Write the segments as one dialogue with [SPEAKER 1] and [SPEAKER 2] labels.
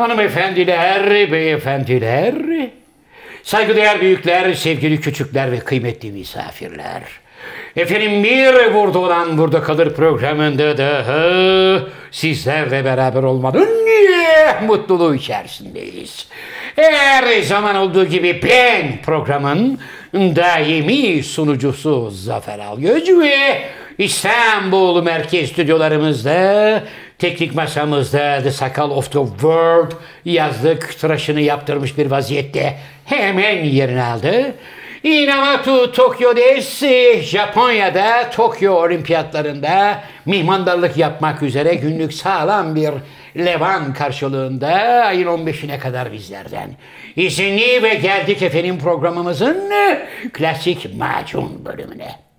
[SPEAKER 1] hanımefendiler, beyefendiler, saygıdeğer büyükler, sevgili küçükler ve kıymetli misafirler. Efendim bir burada olan burada kalır programında daha sizlerle beraber olmanın mutluluğu içerisindeyiz. Her zaman olduğu gibi ben programın daimi sunucusu Zafer Algöz ve İstanbul Merkez Stüdyolarımızda teknik masamızda The Sakal of the World yazdık tıraşını yaptırmış bir vaziyette hemen yerini aldı. Inamatu Tokyo Desi Japonya'da Tokyo Olimpiyatlarında mihmandarlık yapmak üzere günlük sağlam bir levan karşılığında ayın 15'ine kadar bizlerden. izinli ve geldik efendim programımızın klasik macun bölümüne.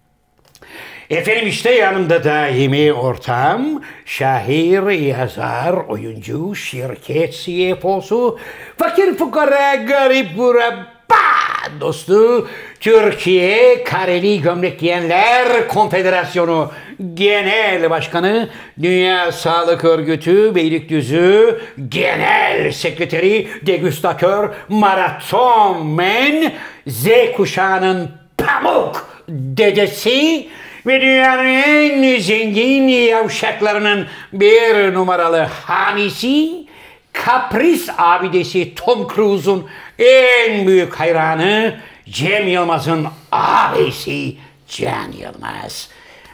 [SPEAKER 1] Efendim işte yanımda daimi ortam, şair, yazar, oyuncu, şirket CFO'su, fakir fukara, garip guraba dostu, Türkiye Kareli Gömlek Giyenler Konfederasyonu Genel Başkanı, Dünya Sağlık Örgütü Beylikdüzü Genel Sekreteri, Degüstatör, Maraton Men, Z kuşağının pamuk dedesi, ve dünyanın en zengin yavşaklarının bir numaralı hamisi, kapris abidesi Tom Cruise'un en büyük hayranı Cem Yılmaz'ın abisi Can Yılmaz.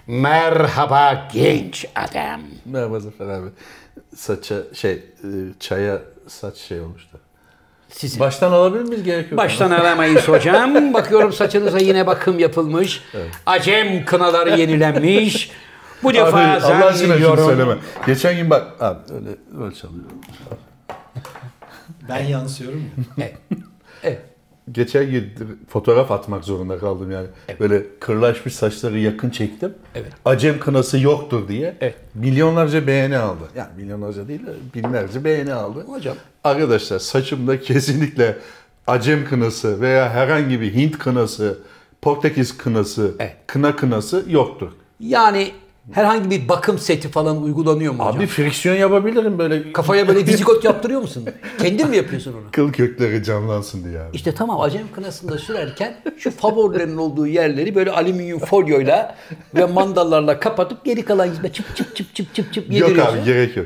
[SPEAKER 1] Merhaba genç adam.
[SPEAKER 2] Merhaba Zafer abi. Saça şey e, çaya saç şey olmuş da.
[SPEAKER 1] Sizin.
[SPEAKER 2] Baştan alabilir miyiz gerek yok.
[SPEAKER 1] Baştan alamayız hocam. Bakıyorum saçınıza yine bakım yapılmış. Acem kınaları yenilenmiş. Bu
[SPEAKER 2] Abi,
[SPEAKER 1] defa
[SPEAKER 2] Allah aşkına şunu söyleme. Geçen gün bak abi öyle öyle çalıyorum.
[SPEAKER 3] Ben yansıyorum ya.
[SPEAKER 1] Evet.
[SPEAKER 2] Geçen gün fotoğraf atmak zorunda kaldım yani. Böyle kırlaşmış saçları yakın çektim.
[SPEAKER 1] Evet.
[SPEAKER 2] Acem kınası yoktur diye.
[SPEAKER 1] Evet.
[SPEAKER 2] Milyonlarca beğeni aldı. Yani milyonlarca değil de binlerce beğeni aldı.
[SPEAKER 1] Hocam.
[SPEAKER 2] Arkadaşlar saçımda kesinlikle Acem kınası veya herhangi bir Hint kınası, Portekiz kınası,
[SPEAKER 1] Evet.
[SPEAKER 2] kına kınası yoktur.
[SPEAKER 1] Yani herhangi bir bakım seti falan uygulanıyor mu hocam?
[SPEAKER 2] Abi friksiyon yapabilirim böyle.
[SPEAKER 1] Kafaya böyle vizigot yaptırıyor musun? Kendin mi yapıyorsun onu?
[SPEAKER 2] Kıl kökleri canlansın diye abi.
[SPEAKER 1] İşte tamam acem kınasında sürerken şu favorilerin olduğu yerleri böyle alüminyum folyoyla ve mandallarla kapatıp geri kalan gizme çıp çıp çıp çıp çıp çıp
[SPEAKER 2] Yok
[SPEAKER 1] yediriyorsun.
[SPEAKER 2] abi gerek yok.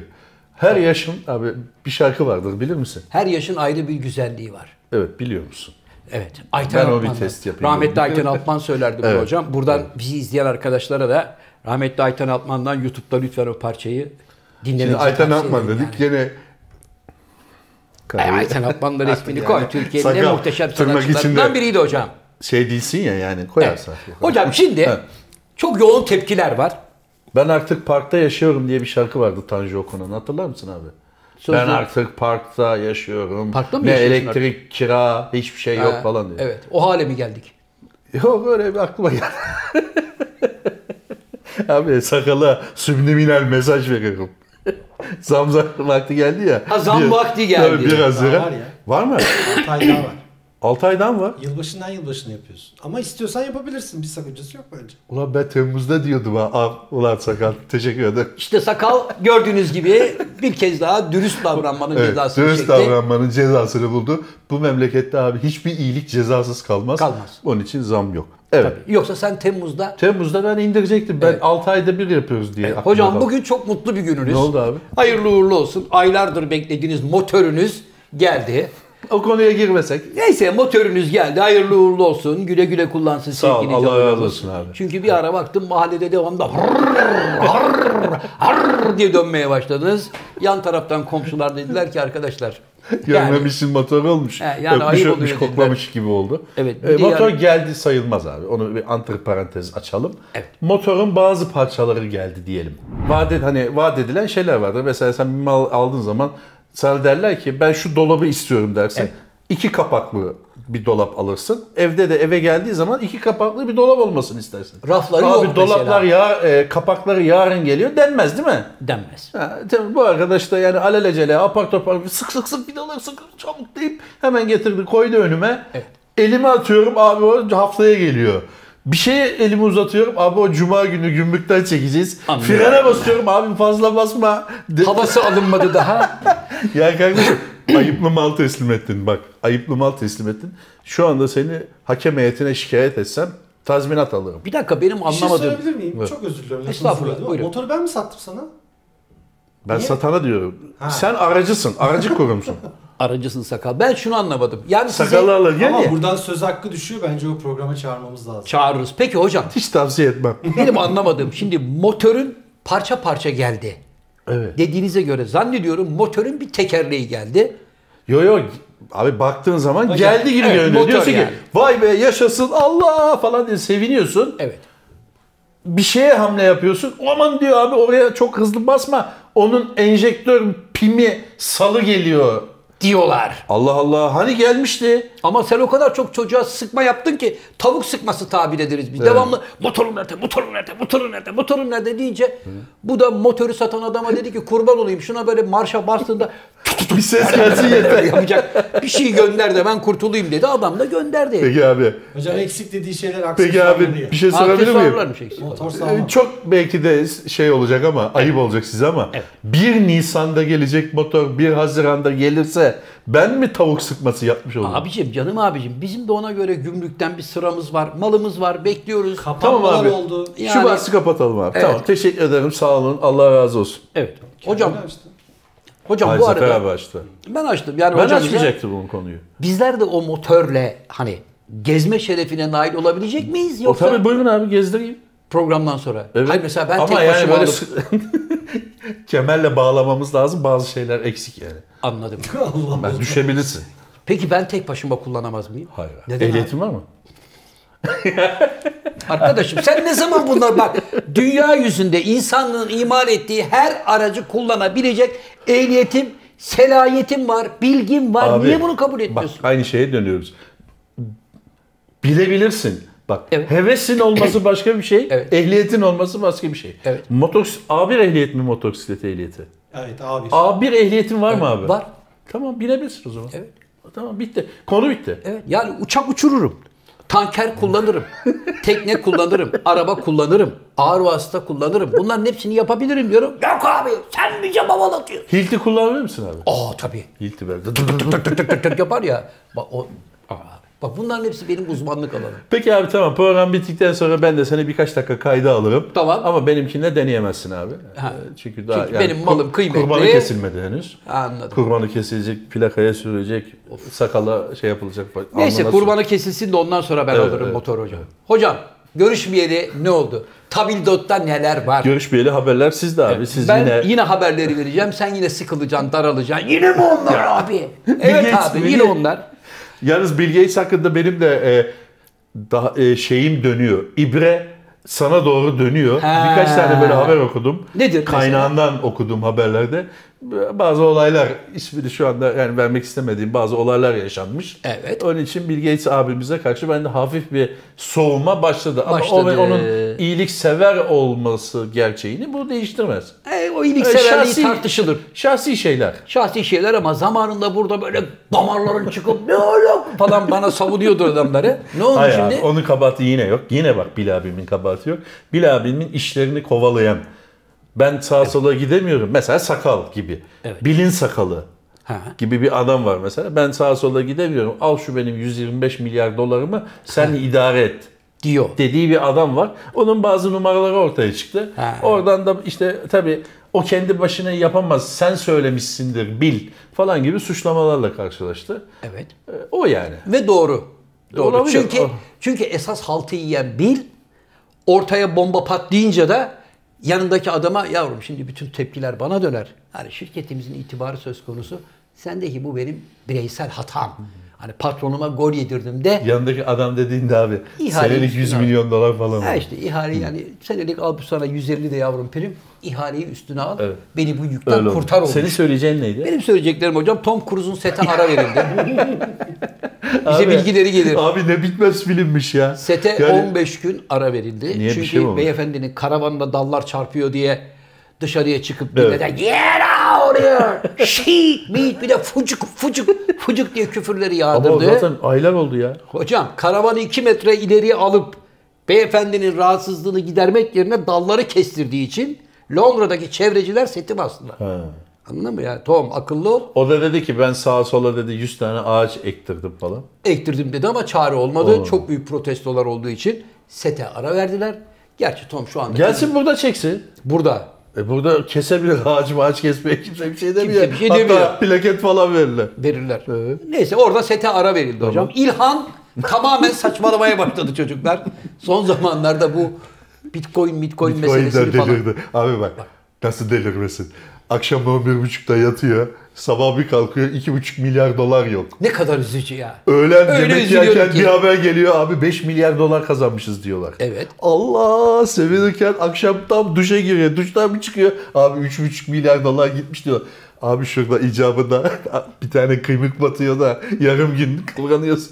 [SPEAKER 2] Her yaşın abi bir şarkı vardır bilir misin?
[SPEAKER 1] Her yaşın ayrı bir güzelliği var.
[SPEAKER 2] Evet biliyor musun?
[SPEAKER 1] Evet. Ayten
[SPEAKER 2] Ben o bir test yapayım
[SPEAKER 1] Rahmetli. Ayten Altman söylerdi bunu
[SPEAKER 2] Evet.
[SPEAKER 1] hocam. Buradan bizi izleyen arkadaşlara da rahmetli Ayten Altman'dan YouTube'da lütfen o parçayı dinlemenizi
[SPEAKER 2] Şimdi Ayten Altman dedik
[SPEAKER 1] yani.
[SPEAKER 2] gene
[SPEAKER 1] Ay, Ayten Altman'ın resmini koy.
[SPEAKER 2] yani
[SPEAKER 1] Türkiye'nin en
[SPEAKER 2] sakal,
[SPEAKER 1] muhteşem
[SPEAKER 2] tırnak
[SPEAKER 1] sanatçılarından biriydi hocam.
[SPEAKER 2] şey değilsin ya yani koyarsan.
[SPEAKER 1] Hocam şimdi
[SPEAKER 2] Evet.
[SPEAKER 1] çok yoğun tepkiler var.
[SPEAKER 2] Ben artık parkta yaşıyorum diye bir şarkı vardı Tanju Okan'ın hatırlar mısın abi?
[SPEAKER 1] Sözü-
[SPEAKER 2] Ben artık parkta yaşıyorum.
[SPEAKER 1] Parkta mı
[SPEAKER 2] ne elektrik, kira, hiçbir şey yok
[SPEAKER 1] Ha,
[SPEAKER 2] falan diyor.
[SPEAKER 1] Evet. O hale mi geldik?
[SPEAKER 2] Yok öyle bir aklıma geldi. Abi sakala subliminal mesaj veriyorum. zam zam vakti geldi ya.
[SPEAKER 1] Ha, zam
[SPEAKER 2] Bir-
[SPEAKER 1] vakti geldi.
[SPEAKER 2] Tabii biraz
[SPEAKER 3] Daha
[SPEAKER 2] sonra.
[SPEAKER 3] var ya.
[SPEAKER 2] Var mı?
[SPEAKER 3] 6 ay daha var.
[SPEAKER 2] 6 aydan var.
[SPEAKER 3] Yılbaşından yılbaşına yapıyorsun. Ama istiyorsan yapabilirsin. Bir sakıncası yok bence.
[SPEAKER 2] Ulan ben Temmuz'da diyordum ha. Al, ulan sakal teşekkür ederim.
[SPEAKER 1] İşte sakal gördüğünüz gibi bir kez daha dürüst davranmanın
[SPEAKER 2] Evet,
[SPEAKER 1] cezasını
[SPEAKER 2] dürüst
[SPEAKER 1] çekti.
[SPEAKER 2] davranmanın cezasını buldu. Bu memlekette abi hiçbir iyilik cezasız kalmaz.
[SPEAKER 1] Kalmaz.
[SPEAKER 2] Onun için zam yok. Evet.
[SPEAKER 1] Yoksa sen Temmuz'da
[SPEAKER 2] Temmuz'da ben indirecektim. Ben
[SPEAKER 1] Evet.
[SPEAKER 2] 6 ayda bir yapıyoruz diye. aklıma
[SPEAKER 1] Hocam
[SPEAKER 2] kaldı.
[SPEAKER 1] bugün çok mutlu bir gününüz.
[SPEAKER 2] Ne oldu abi?
[SPEAKER 1] Hayırlı uğurlu olsun. Aylardır beklediğiniz motorunuz geldi.
[SPEAKER 2] O konuya girmesek.
[SPEAKER 1] Neyse motorunuz geldi. Hayırlı uğurlu olsun. Güle güle kullansın
[SPEAKER 2] Sağ ol, Allah razı olsun abi.
[SPEAKER 1] Çünkü bir ara baktım mahallede devamlı harr, harr, harr diye dönmeye başladınız. Yan taraftan komşular dediler ki arkadaşlar. Yani,
[SPEAKER 2] Görmemişsin motor olmuş.
[SPEAKER 1] He, yani ayıp
[SPEAKER 2] öpmüş
[SPEAKER 1] oluyor
[SPEAKER 2] öpmüş
[SPEAKER 1] dediler.
[SPEAKER 2] koklamış gibi oldu.
[SPEAKER 1] Evet,
[SPEAKER 2] E, motor
[SPEAKER 1] yani-
[SPEAKER 2] geldi sayılmaz abi. Onu bir antiparantez açalım.
[SPEAKER 1] Evet.
[SPEAKER 2] Motorun bazı parçaları geldi diyelim. Vaat, ed- hani vaat edilen şeyler vardır. Mesela sen bir mal aldığın zaman sana derler ki ben şu dolabı istiyorum dersin.
[SPEAKER 1] Evet.
[SPEAKER 2] İki kapaklı bir dolap alırsın. Evde de eve geldiği zaman iki kapaklı bir dolap olmasını istersin.
[SPEAKER 1] Rafları
[SPEAKER 2] Abi
[SPEAKER 1] yok
[SPEAKER 2] dolaplar ya e, kapakları yarın geliyor denmez değil mi?
[SPEAKER 1] denmez.
[SPEAKER 2] Ha, tabii bu arkadaş da yani alelacele apar topar sık sık sık vidalar sık çabuk deyip hemen getirdi koydu önüme.
[SPEAKER 1] Evet.
[SPEAKER 2] Elimi atıyorum abi o haftaya geliyor. Bir şeye elimi uzatıyorum abi o cuma günü gümrükten çekeceğiz.
[SPEAKER 1] Anlıyorum.
[SPEAKER 2] Frene basıyorum abi fazla basma.
[SPEAKER 1] Havası alınmadı daha.
[SPEAKER 2] ya kardeşim ayıplı mal teslim ettin bak. Ayıplı mal teslim ettin. Şu anda seni hakem heyetine şikayet etsem tazminat alırım.
[SPEAKER 1] Bir dakika benim
[SPEAKER 3] Bir şey
[SPEAKER 1] anlamadığım.
[SPEAKER 3] sorabilir miyim?
[SPEAKER 2] Evet.
[SPEAKER 3] Çok özür lafınızı
[SPEAKER 1] Estağfurullah, buyurun.
[SPEAKER 3] Motoru ben mi sattım sana?
[SPEAKER 2] Ben
[SPEAKER 3] Niye?
[SPEAKER 2] satana diyorum.
[SPEAKER 3] Ha.
[SPEAKER 2] Sen aracısın. Aracı kurumsun.
[SPEAKER 1] Aracısın sakal. Ben şunu anlamadım. Yani size
[SPEAKER 2] Sakallı alır gel
[SPEAKER 3] Ama
[SPEAKER 2] ya.
[SPEAKER 3] buradan söz hakkı düşüyor. Bence o programa çağırmamız lazım.
[SPEAKER 1] çağırırız. Peki hocam
[SPEAKER 2] Hiç tavsiye etmem.
[SPEAKER 1] benim anlamadığım şimdi motorun parça parça geldi.
[SPEAKER 2] Evet.
[SPEAKER 1] Dediğinize göre zannediyorum motorun bir tekerleği geldi.
[SPEAKER 2] Yo yo abi baktığın zaman
[SPEAKER 3] Hocam,
[SPEAKER 2] geldi gibi
[SPEAKER 1] evet,
[SPEAKER 2] görünüyor.
[SPEAKER 1] motor
[SPEAKER 2] Diyorsun
[SPEAKER 1] yani.
[SPEAKER 2] ki vay be yaşasın Allah falan diye seviniyorsun.
[SPEAKER 1] Evet.
[SPEAKER 2] Bir şeye hamle yapıyorsun. Aman diyor abi oraya çok hızlı basma. Onun enjektör pimi salı geliyor.
[SPEAKER 1] Diyorlar.
[SPEAKER 2] Allah Allah hani gelmişti.
[SPEAKER 1] Ama sen o kadar çok çocuğa sıkma yaptın ki tavuk sıkması tabir ederiz biz.
[SPEAKER 2] Evet.
[SPEAKER 1] Devamlı motorun nerede, motorun nerede, motorun nerede, motorun nerede deyince bu da motoru satan adama dedi ki kurban olayım şuna böyle marşa bastığında
[SPEAKER 2] Bir ses gelsin yeter.
[SPEAKER 1] yapacak bir şey gönder de ben kurtulayım dedi. Adam da gönderdi.
[SPEAKER 2] Peki abi.
[SPEAKER 3] Hocam eksik dediği şeyler
[SPEAKER 2] Peki abi
[SPEAKER 3] ya.
[SPEAKER 2] bir şey sorabilir miyim?
[SPEAKER 1] Aksesuarlarmış eksik.
[SPEAKER 3] Motor
[SPEAKER 2] Ee,
[SPEAKER 3] sağlam.
[SPEAKER 2] Çok belki de şey olacak ama ayıp olacak size ama 1 Nisan'da gelecek motor 1 Haziran'da gelirse ben mi tavuk sıkması yapmış olurum?
[SPEAKER 1] Abicim canım abicim bizim de ona göre gümrükten bir sıramız var. Malımız var bekliyoruz.
[SPEAKER 2] Tamam
[SPEAKER 3] Kapanmalar
[SPEAKER 2] abi.
[SPEAKER 3] oldu.
[SPEAKER 1] Yani-
[SPEAKER 2] Şu bahsi kapatalım abi.
[SPEAKER 1] Evet.
[SPEAKER 2] Tamam teşekkür ederim sağ olun Allah razı olsun.
[SPEAKER 1] Evet. Hocam
[SPEAKER 3] Öyle işte.
[SPEAKER 1] Hocam
[SPEAKER 2] Ay
[SPEAKER 1] bu
[SPEAKER 2] Zafer
[SPEAKER 1] arada
[SPEAKER 2] abi açtı.
[SPEAKER 1] ben açtım. Yani
[SPEAKER 2] Ben açmayacaktım bu konuyu.
[SPEAKER 1] bizler de o motorle hani gezme şerefine nail olabilecek miyiz
[SPEAKER 2] O
[SPEAKER 1] yoksa
[SPEAKER 2] tabii buyurun abi gezdireyim.
[SPEAKER 1] programdan sonra?
[SPEAKER 2] Evet.
[SPEAKER 1] Hayır mesela ben
[SPEAKER 2] Ama
[SPEAKER 1] tek
[SPEAKER 2] yani
[SPEAKER 1] başıma
[SPEAKER 2] böyle kemerle bağlamamız lazım bazı şeyler eksik yani.
[SPEAKER 1] anladım.
[SPEAKER 3] Allah
[SPEAKER 2] Ben düşebilirsin.
[SPEAKER 1] Peki ben tek başıma kullanamaz mıyım?
[SPEAKER 2] Hayır.
[SPEAKER 1] Neden
[SPEAKER 2] Ehliyetin var mı?
[SPEAKER 1] Arkadaşım sen ne zaman bunlar bak dünya yüzünde insanlığın imal ettiği her aracı kullanabilecek ehliyetim, selahiyetim var, bilgim var.
[SPEAKER 2] Abi,
[SPEAKER 1] Niye bunu kabul
[SPEAKER 2] Bak
[SPEAKER 1] etmiyorsun?
[SPEAKER 2] aynı şeye dönüyoruz. Bilebilirsin. Bak
[SPEAKER 1] Evet.
[SPEAKER 2] hevesin olması başka bir şey,
[SPEAKER 1] Evet.
[SPEAKER 2] ehliyetin olması başka bir şey.
[SPEAKER 1] Evet.
[SPEAKER 2] Motor A1 ehliyet mi motosiklet ehliyeti?
[SPEAKER 3] Evet abi.
[SPEAKER 2] A1 ehliyetin var mı abi?
[SPEAKER 1] Var.
[SPEAKER 2] Tamam binebilirsin o zaman.
[SPEAKER 1] Evet.
[SPEAKER 2] Tamam bitti. Konu bitti.
[SPEAKER 1] Evet. Yani uçak uçururum. Tanker kullanırım. Tekne kullanırım. Araba kullanırım. Ağır vasıta kullanırım. Bunların hepsini yapabilirim diyorum. Yok abi sen bize havalatıyorsun.
[SPEAKER 2] Hilti kullanabilir misin abi?
[SPEAKER 1] Aa tabii.
[SPEAKER 2] Hilti ver.
[SPEAKER 1] Tık tık tık tık tık yapar ya. Bak o Aa, Bak bunların hepsi benim uzmanlık alanım.
[SPEAKER 2] Peki abi tamam program bittikten sonra ben de seni birkaç dakika kayda alırım.
[SPEAKER 1] Tamam.
[SPEAKER 2] Ama benimkine deneyemezsin abi.
[SPEAKER 1] Ha.
[SPEAKER 2] Ee, Çünkü daha
[SPEAKER 1] Çünkü benim malım
[SPEAKER 2] kur-
[SPEAKER 1] kıymetli.
[SPEAKER 2] Kurbanı kesilmedi henüz.
[SPEAKER 1] Anladım.
[SPEAKER 2] Kurbanı kesilecek, plakaya sürülecek, sakala şey yapılacak.
[SPEAKER 1] Neyse kurbanı kesilsin de ondan sonra ben
[SPEAKER 2] Evet,
[SPEAKER 1] alırım
[SPEAKER 2] evet.
[SPEAKER 1] motor hocam. Hocam görüşmeyeli ne oldu? Tabildot'ta neler var?
[SPEAKER 2] Görüşmeyeli haberler sizde abi. Siz
[SPEAKER 1] ben
[SPEAKER 2] yine
[SPEAKER 1] yine... haberleri vereceğim. Sen yine sıkılacaksın, daralacaksın. Yine mi onlar abi? evet abi yine onlar.
[SPEAKER 2] Yalnız Bill Gates hakkında benim de e, daha e, şeyim dönüyor. İbre sana doğru dönüyor.
[SPEAKER 1] Ha.
[SPEAKER 2] Birkaç tane böyle haber okudum.
[SPEAKER 1] Nedir mesela?
[SPEAKER 2] Kaynağından okudum haberlerde. Bazı olaylar ismini şu anda yani vermek istemediğim bazı olaylar yaşanmış.
[SPEAKER 1] Evet.
[SPEAKER 2] Onun için Bill Gates abimize karşı bende hafif bir soğuma başladı. Ama
[SPEAKER 1] Başladı.
[SPEAKER 2] o ve onun iyiliksever olması gerçeğini bu değiştirmez.
[SPEAKER 1] O iyilik
[SPEAKER 2] E,
[SPEAKER 1] severliği
[SPEAKER 2] şahsi-
[SPEAKER 1] tartışılır.
[SPEAKER 2] Şahsi şeyler.
[SPEAKER 1] Şahsi şeyler ama zamanında burada böyle damarların çıkıp ne öyle falan bana savunuyordu adamları. Ne oldu
[SPEAKER 2] Hayır
[SPEAKER 1] şimdi?
[SPEAKER 2] abi, onun kabahati yine yok. Yine bak Bil abimin kabahati yok. Bil abimin işlerini kovalayan. Ben sağa sola gidemiyorum. Mesela sakal gibi.
[SPEAKER 1] Evet.
[SPEAKER 2] Bilin sakalı
[SPEAKER 1] Ha.
[SPEAKER 2] gibi bir adam var mesela. Ben sağa sola gidemiyorum. Al şu benim 125 milyar dolarımı sen idare et
[SPEAKER 1] Diyor.
[SPEAKER 2] dediği bir adam var. Onun bazı numaraları ortaya çıktı.
[SPEAKER 1] Ha.
[SPEAKER 2] Oradan da işte tabii o kendi başına yapamaz. Sen söylemişsindir bil falan gibi suçlamalarla karşılaştı.
[SPEAKER 1] Evet.
[SPEAKER 2] E, O yani.
[SPEAKER 1] Ve doğru. Doğru.
[SPEAKER 2] Olabilir.
[SPEAKER 1] Çünkü
[SPEAKER 2] Oh.
[SPEAKER 1] çünkü esas haltı yiyen Bill ortaya bomba patlayınca da yanındaki adama yavrum şimdi bütün tepkiler bana döner. Hani şirketimizin itibarı söz konusu. Sendeki bu benim bireysel hatam. Hani patronuma gol yedirdim de
[SPEAKER 2] Yanındaki adam dediğinde abi
[SPEAKER 1] İhale
[SPEAKER 2] senelik 100
[SPEAKER 1] üstüne al.
[SPEAKER 2] milyon dolar falan.
[SPEAKER 1] ha işte ihale yani senelik al bu sana 150 de yavrum prim. ihaleyi üstüne al.
[SPEAKER 2] Evet.
[SPEAKER 1] Beni bu yükten
[SPEAKER 2] Öyle
[SPEAKER 1] kurtar olmuş.
[SPEAKER 2] Senin söyleyeceğin neydi?
[SPEAKER 1] Benim söyleyeceklerim hocam Tom Cruise'un sete ara verildi. Bize
[SPEAKER 2] Abi-
[SPEAKER 1] bilgileri gelir.
[SPEAKER 2] Abi ne bitmez filmmiş ya.
[SPEAKER 1] Sete
[SPEAKER 2] Yani
[SPEAKER 1] 15 gün ara verildi.
[SPEAKER 2] Niye,
[SPEAKER 1] Çünkü
[SPEAKER 2] şey
[SPEAKER 1] beyefendinin karavanla dallar çarpıyor diye dışarıya çıkıp
[SPEAKER 2] Evet.
[SPEAKER 1] millete get out here, shit, meat bir de fucuk fucuk fucuk diye küfürleri
[SPEAKER 2] Ama
[SPEAKER 1] yağdırdı.
[SPEAKER 2] zaten aylar oldu ya.
[SPEAKER 1] Hocam karavanı 2 metre ileriye alıp beyefendinin rahatsızlığını gidermek yerine dalları kestirdiği için Londra'daki çevreciler seti bastılar.
[SPEAKER 2] Ha.
[SPEAKER 1] Anladın mı ya? Tamam akıllı ol.
[SPEAKER 2] O da dedi ki ben sağa sola dedi 100 tane ağaç ektirdim falan.
[SPEAKER 1] Ektirdim dedi ama çare olmadı.
[SPEAKER 2] Olmadı.
[SPEAKER 1] Çok büyük protestolar olduğu için sete ara verdiler. Gerçi Tom şu anda
[SPEAKER 2] Gelsin burada çeksin.
[SPEAKER 1] burada.
[SPEAKER 2] E burada kesebilir ağaç ağaç kesmeye kimse bir şey demiyor.
[SPEAKER 1] bir şey
[SPEAKER 2] Hatta
[SPEAKER 1] demiyor.
[SPEAKER 2] plaket falan verirler.
[SPEAKER 1] verirler. Neyse orada sete ara verildi hocam. İlhan tamamen saçmalamaya başladı çocuklar. Son zamanlarda bu Bitcoin, Bitcoin, meselesini
[SPEAKER 2] Bitcoin'den
[SPEAKER 1] falan.
[SPEAKER 2] delirdi. Abi bak nasıl delirmesin. Akşam 11.30'da yatıyor. Sabah bir kalkıyor 2,5 milyar dolar yok.
[SPEAKER 1] Ne kadar üzücü ya.
[SPEAKER 2] Öğlen
[SPEAKER 1] Öyle
[SPEAKER 2] yemek yerken
[SPEAKER 1] ki.
[SPEAKER 2] bir haber geliyor abi 5 milyar dolar kazanmışız diyorlar.
[SPEAKER 1] Evet.
[SPEAKER 2] Allah sevinirken akşam tam duşa giriyor. Duştan bir çıkıyor. Abi 3,5 milyar dolar gitmiş diyor. Abi şurada icabında bir tane kıymık batıyor da yarım gün kullanıyorsun.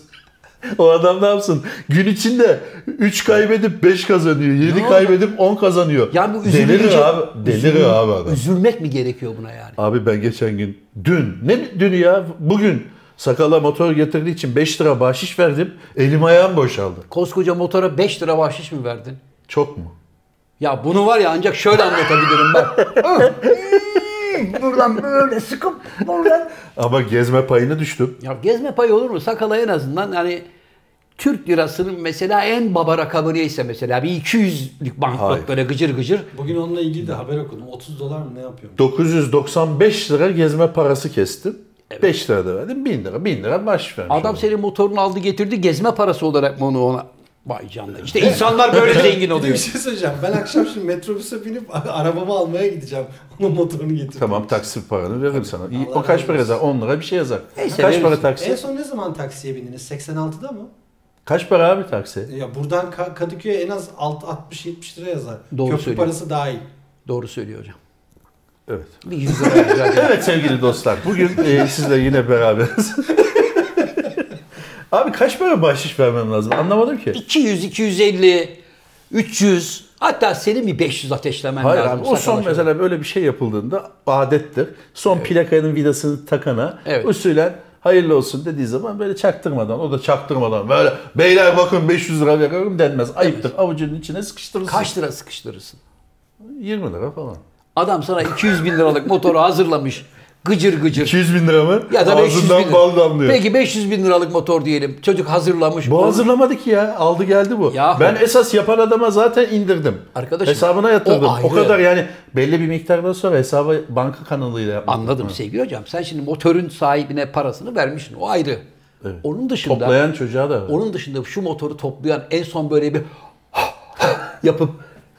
[SPEAKER 2] O adam ne yapsın? Gün içinde 3 kaybedip 5 kazanıyor. 7
[SPEAKER 1] Ya.
[SPEAKER 2] kaybedip 10 kazanıyor.
[SPEAKER 1] Yani bu üzülünce...
[SPEAKER 2] abi. Delirir
[SPEAKER 1] üzül-
[SPEAKER 2] abi adam.
[SPEAKER 1] Üzülmek mi gerekiyor buna yani?
[SPEAKER 2] Abi ben geçen gün dün ne dünü ya bugün sakala motor getirdiği için 5 lira bahşiş verdim. Elim ayağım boşaldı.
[SPEAKER 1] Koskoca motora 5 lira bahşiş mi verdin?
[SPEAKER 2] Çok mu?
[SPEAKER 1] Ya bunu var ya ancak şöyle anlatabilirim ben. buradan böyle sıkıp buradan.
[SPEAKER 2] Ama gezme payını düştüm.
[SPEAKER 1] Ya gezme payı olur mu? Sakala en azından hani Türk lirasının mesela en baba rakamı neyse mesela bir 200'lük banknot böyle gıcır gıcır.
[SPEAKER 3] Bugün onunla ilgili de haber okudum. 30 dolar mı ne yapıyorum?
[SPEAKER 2] 995 lira gezme parası kestim. 5 lira da verdim. 1000 lira. 1000 lira bahşiş vermiş.
[SPEAKER 1] Adam
[SPEAKER 2] oldum.
[SPEAKER 1] senin motorunu aldı getirdi gezme parası olarak mı onu ona Vay canına. İşte insanlar böyle zengin
[SPEAKER 3] de bir
[SPEAKER 1] oluyor.
[SPEAKER 3] şey söyleyeceğim. Ben akşam şimdi metrobüse binip arabamı almaya gideceğim. Onun motorunu getirdim.
[SPEAKER 2] Tamam taksi paranı veririm sana. İyi,
[SPEAKER 3] Allah
[SPEAKER 2] o kaç para yazar? 10 lira bir şey yazar.
[SPEAKER 1] Neyse,
[SPEAKER 2] kaç para
[SPEAKER 1] verirsin.
[SPEAKER 3] En
[SPEAKER 2] taksi?
[SPEAKER 3] son ne zaman taksiye bindiniz? 86'da mı?
[SPEAKER 2] Kaç para abi taksi?
[SPEAKER 3] Ya buradan Ka- Kadıköy'e en az 60-70 lira yazar.
[SPEAKER 1] Doğru
[SPEAKER 3] Köprü
[SPEAKER 1] söylüyor.
[SPEAKER 3] parası dahil.
[SPEAKER 1] Doğru söylüyor hocam.
[SPEAKER 2] Evet.
[SPEAKER 1] Bir 100 lira.
[SPEAKER 2] Evet sevgili dostlar. Bugün e, sizle yine beraberiz. Abi kaç para bahşiş vermem lazım? Anlamadım ki.
[SPEAKER 1] 200, 250, 300 hatta senin bir 500 ateşlemen
[SPEAKER 2] Hayır
[SPEAKER 1] lazım.
[SPEAKER 2] abi o son mesela böyle bir şey yapıldığında adettir. Son plakanın vidasını takana
[SPEAKER 1] Evet.
[SPEAKER 2] usulen hayırlı olsun dediği zaman böyle çaktırmadan o da çaktırmadan böyle beyler bakın 500 lira veriyorum denmez. Ayıptır. Avucunun içine sıkıştırırsın.
[SPEAKER 1] Kaç lira sıkıştırırsın?
[SPEAKER 2] 20 lira falan.
[SPEAKER 1] Adam sana 200 bin liralık motoru hazırlamış. Gıcır gıcır.
[SPEAKER 2] 200 bin lira mı?
[SPEAKER 1] Ya da 500 bin
[SPEAKER 2] Ağzından
[SPEAKER 1] lira.
[SPEAKER 2] bal damlıyor.
[SPEAKER 1] Peki 500 bin liralık motor diyelim. Çocuk hazırlamış.
[SPEAKER 2] Bu
[SPEAKER 1] Onu-
[SPEAKER 2] hazırlamadı ki ya. Aldı geldi bu.
[SPEAKER 1] Yahu.
[SPEAKER 2] Ben esas yapan adama zaten indirdim.
[SPEAKER 1] Arkadaşım,
[SPEAKER 2] Hesabına yatırdım.
[SPEAKER 1] o
[SPEAKER 2] O, kadar yani belli bir miktardan sonra hesabı banka kanalıyla yapmak.
[SPEAKER 1] Anladım sevgili hocam. Sen şimdi motorun sahibine parasını vermişsin. O ayrı. Onun dışında
[SPEAKER 2] Toplayan çocuğa da.
[SPEAKER 1] onun dışında şu motoru toplayan en son böyle bir yapıp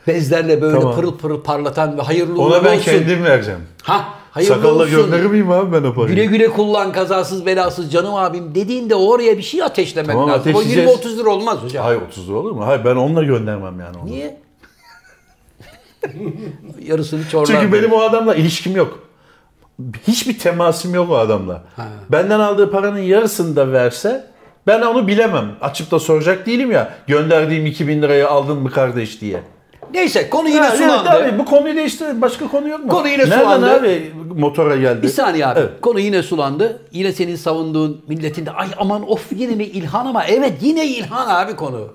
[SPEAKER 1] bezlerle böyle
[SPEAKER 2] Tamam.
[SPEAKER 1] pırıl pırıl parlatan ve hayırlı uğurlu
[SPEAKER 2] Ona ben
[SPEAKER 1] olsun.
[SPEAKER 2] kendim vereceğim.
[SPEAKER 1] Ha, hayırlı
[SPEAKER 2] Sakalla
[SPEAKER 1] olsun.
[SPEAKER 2] gönderir miyim abi ben o parayı?
[SPEAKER 1] Güle güle kullan kazasız belasız canım abim dediğinde oraya bir şey ateşlemek
[SPEAKER 2] Tamam,
[SPEAKER 1] lazım. O
[SPEAKER 2] ateşleyeceğiz.
[SPEAKER 1] 20-30 lira olmaz hocam.
[SPEAKER 2] Hayır 30 lira olur mu? Hayır ben onunla göndermem yani onu.
[SPEAKER 1] Niye? Yarısını çorlar.
[SPEAKER 2] Çünkü benim o adamla ilişkim yok. Hiçbir temasım yok o adamla. Benden aldığı paranın yarısını da verse ben onu bilemem. Açıp da soracak değilim ya. Gönderdiğim 2000 lirayı aldın mı kardeş diye.
[SPEAKER 1] Neyse konu yine
[SPEAKER 2] Ha,
[SPEAKER 1] sulandı.
[SPEAKER 2] evet abi, bu konuyu değiştirelim. Başka konu yok mu?
[SPEAKER 1] Konu yine
[SPEAKER 2] Nereden
[SPEAKER 1] sulandı.
[SPEAKER 2] abi motora geldi?
[SPEAKER 1] Bir saniye abi.
[SPEAKER 2] Evet.
[SPEAKER 1] Konu yine sulandı. Yine senin savunduğun milletin de ay aman of yine mi İlhan ama evet yine İlhan abi konu.